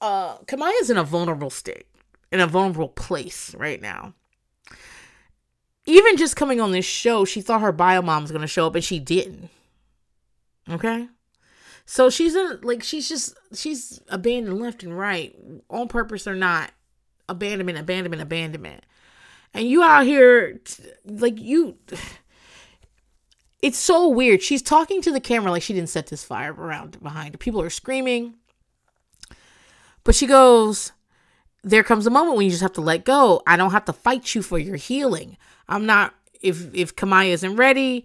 S1: uh Kamiyah's in a vulnerable state, in a vulnerable place right now. Even just coming on this show, she thought her bio mom was gonna show up and she didn't. Okay? So she's in like she's just she's abandoned left and right, on purpose or not. Abandonment, abandonment, abandonment. And you out here like you it's so weird. She's talking to the camera like she didn't set this fire around behind her. People are screaming. But she goes, There comes a moment when you just have to let go. I don't have to fight you for your healing. I'm not if if Kamiyah isn't ready.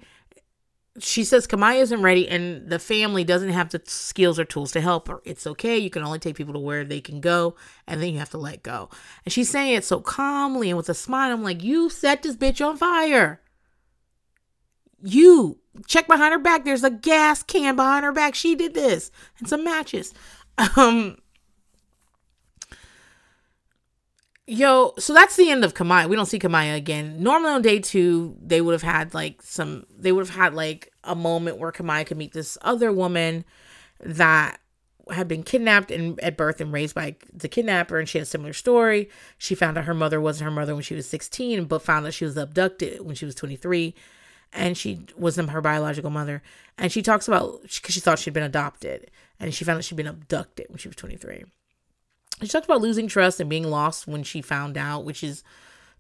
S1: She says Kamiyah isn't ready and the family doesn't have the skills or tools to help her. It's okay. You can only take people to where they can go and then you have to let go. And she's saying it so calmly and with a smile. I'm like, You set this bitch on fire. You check behind her back. There's a gas can behind her back. She did this and some matches. Um, yo, so that's the end of Kamiyah. We don't see Kamiyah again. Normally on day two, they would have had like some. They would have had like a moment where Kamiyah could meet this other woman that had been kidnapped and at birth and raised by the kidnapper and she had a similar story she found out her mother wasn't her mother when she was 16 but found that she was abducted when she was 23 and she wasn't her biological mother. And she talks about because she thought she'd been adopted, and she found out she'd been abducted when she was 23. She talks about losing trust and being lost when she found out, which is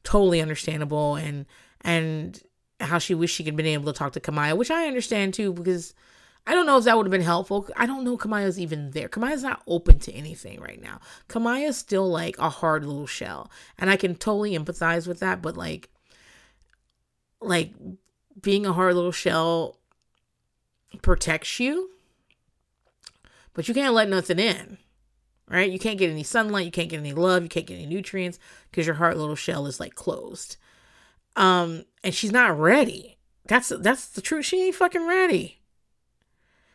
S1: totally understandable, and and how she wished she could have been able to talk to Kamiyah, which I understand too, because I don't know if that would have been helpful. I don't know Kamiyah's even there. Kamiyah's not open to anything right now. Kamiyah's still like a hard little shell. And I can totally empathize with that, but like like being a hard little shell protects you, but you can't let nothing in, right? You can't get any sunlight, you can't get any love, you can't get any nutrients because your heart little shell is like closed. Um, and she's not ready. That's that's the truth. She ain't fucking ready.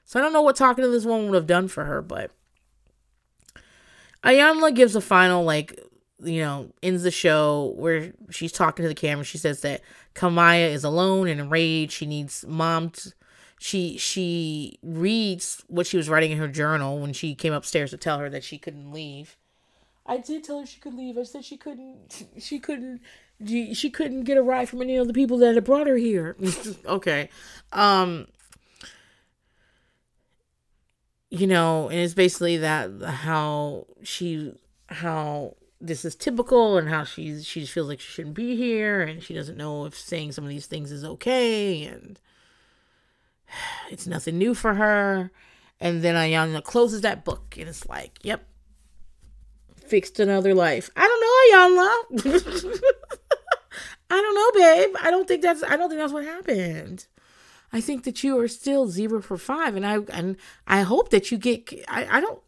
S1: So I don't know what talking to this woman would have done for her, but Iyanla gives a final like you know, ends the show where she's talking to the camera. She says that Kamiyah is alone and enraged. She needs mom. To, she she reads what she was writing in her journal when she came upstairs to tell her that she couldn't leave. I did tell her she could leave. I said she couldn't. She couldn't. She couldn't get a ride from any of the people that had brought her here. okay. Um. You know, and it's basically that how she how this is typical and how she's she just feels like she shouldn't be here and she doesn't know if saying some of these things is okay and it's nothing new for her. And then Iyanla closes that book and it's like, yep, fixed another life. I don't know, Iyanla. I don't know, babe. I don't think that's I don't think that's what happened. I think that you are still zero for five, and I and I hope that you get. I I don't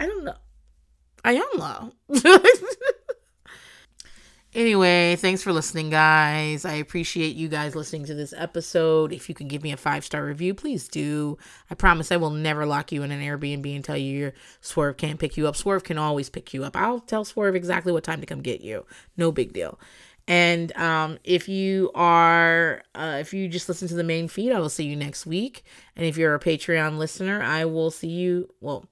S1: I don't know. Iyanla. anyway, thanks for listening, guys. I appreciate you guys listening to this episode. If you can give me a five star review, please do. I promise I will never lock you in an Airbnb and tell you your Swerve can't pick you up. Swerve can always pick you up. I'll tell Swerve exactly what time to come get you. No big deal. And um, if you are, uh, if you just listen to the main feed, I will see you next week. And if you're a Patreon listener, I will see you. Well,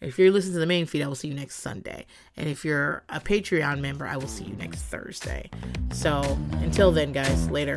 S1: if you're listening to the main feed, I will see you next Sunday. And if you're a Patreon member, I will see you next Thursday. So until then, guys, later.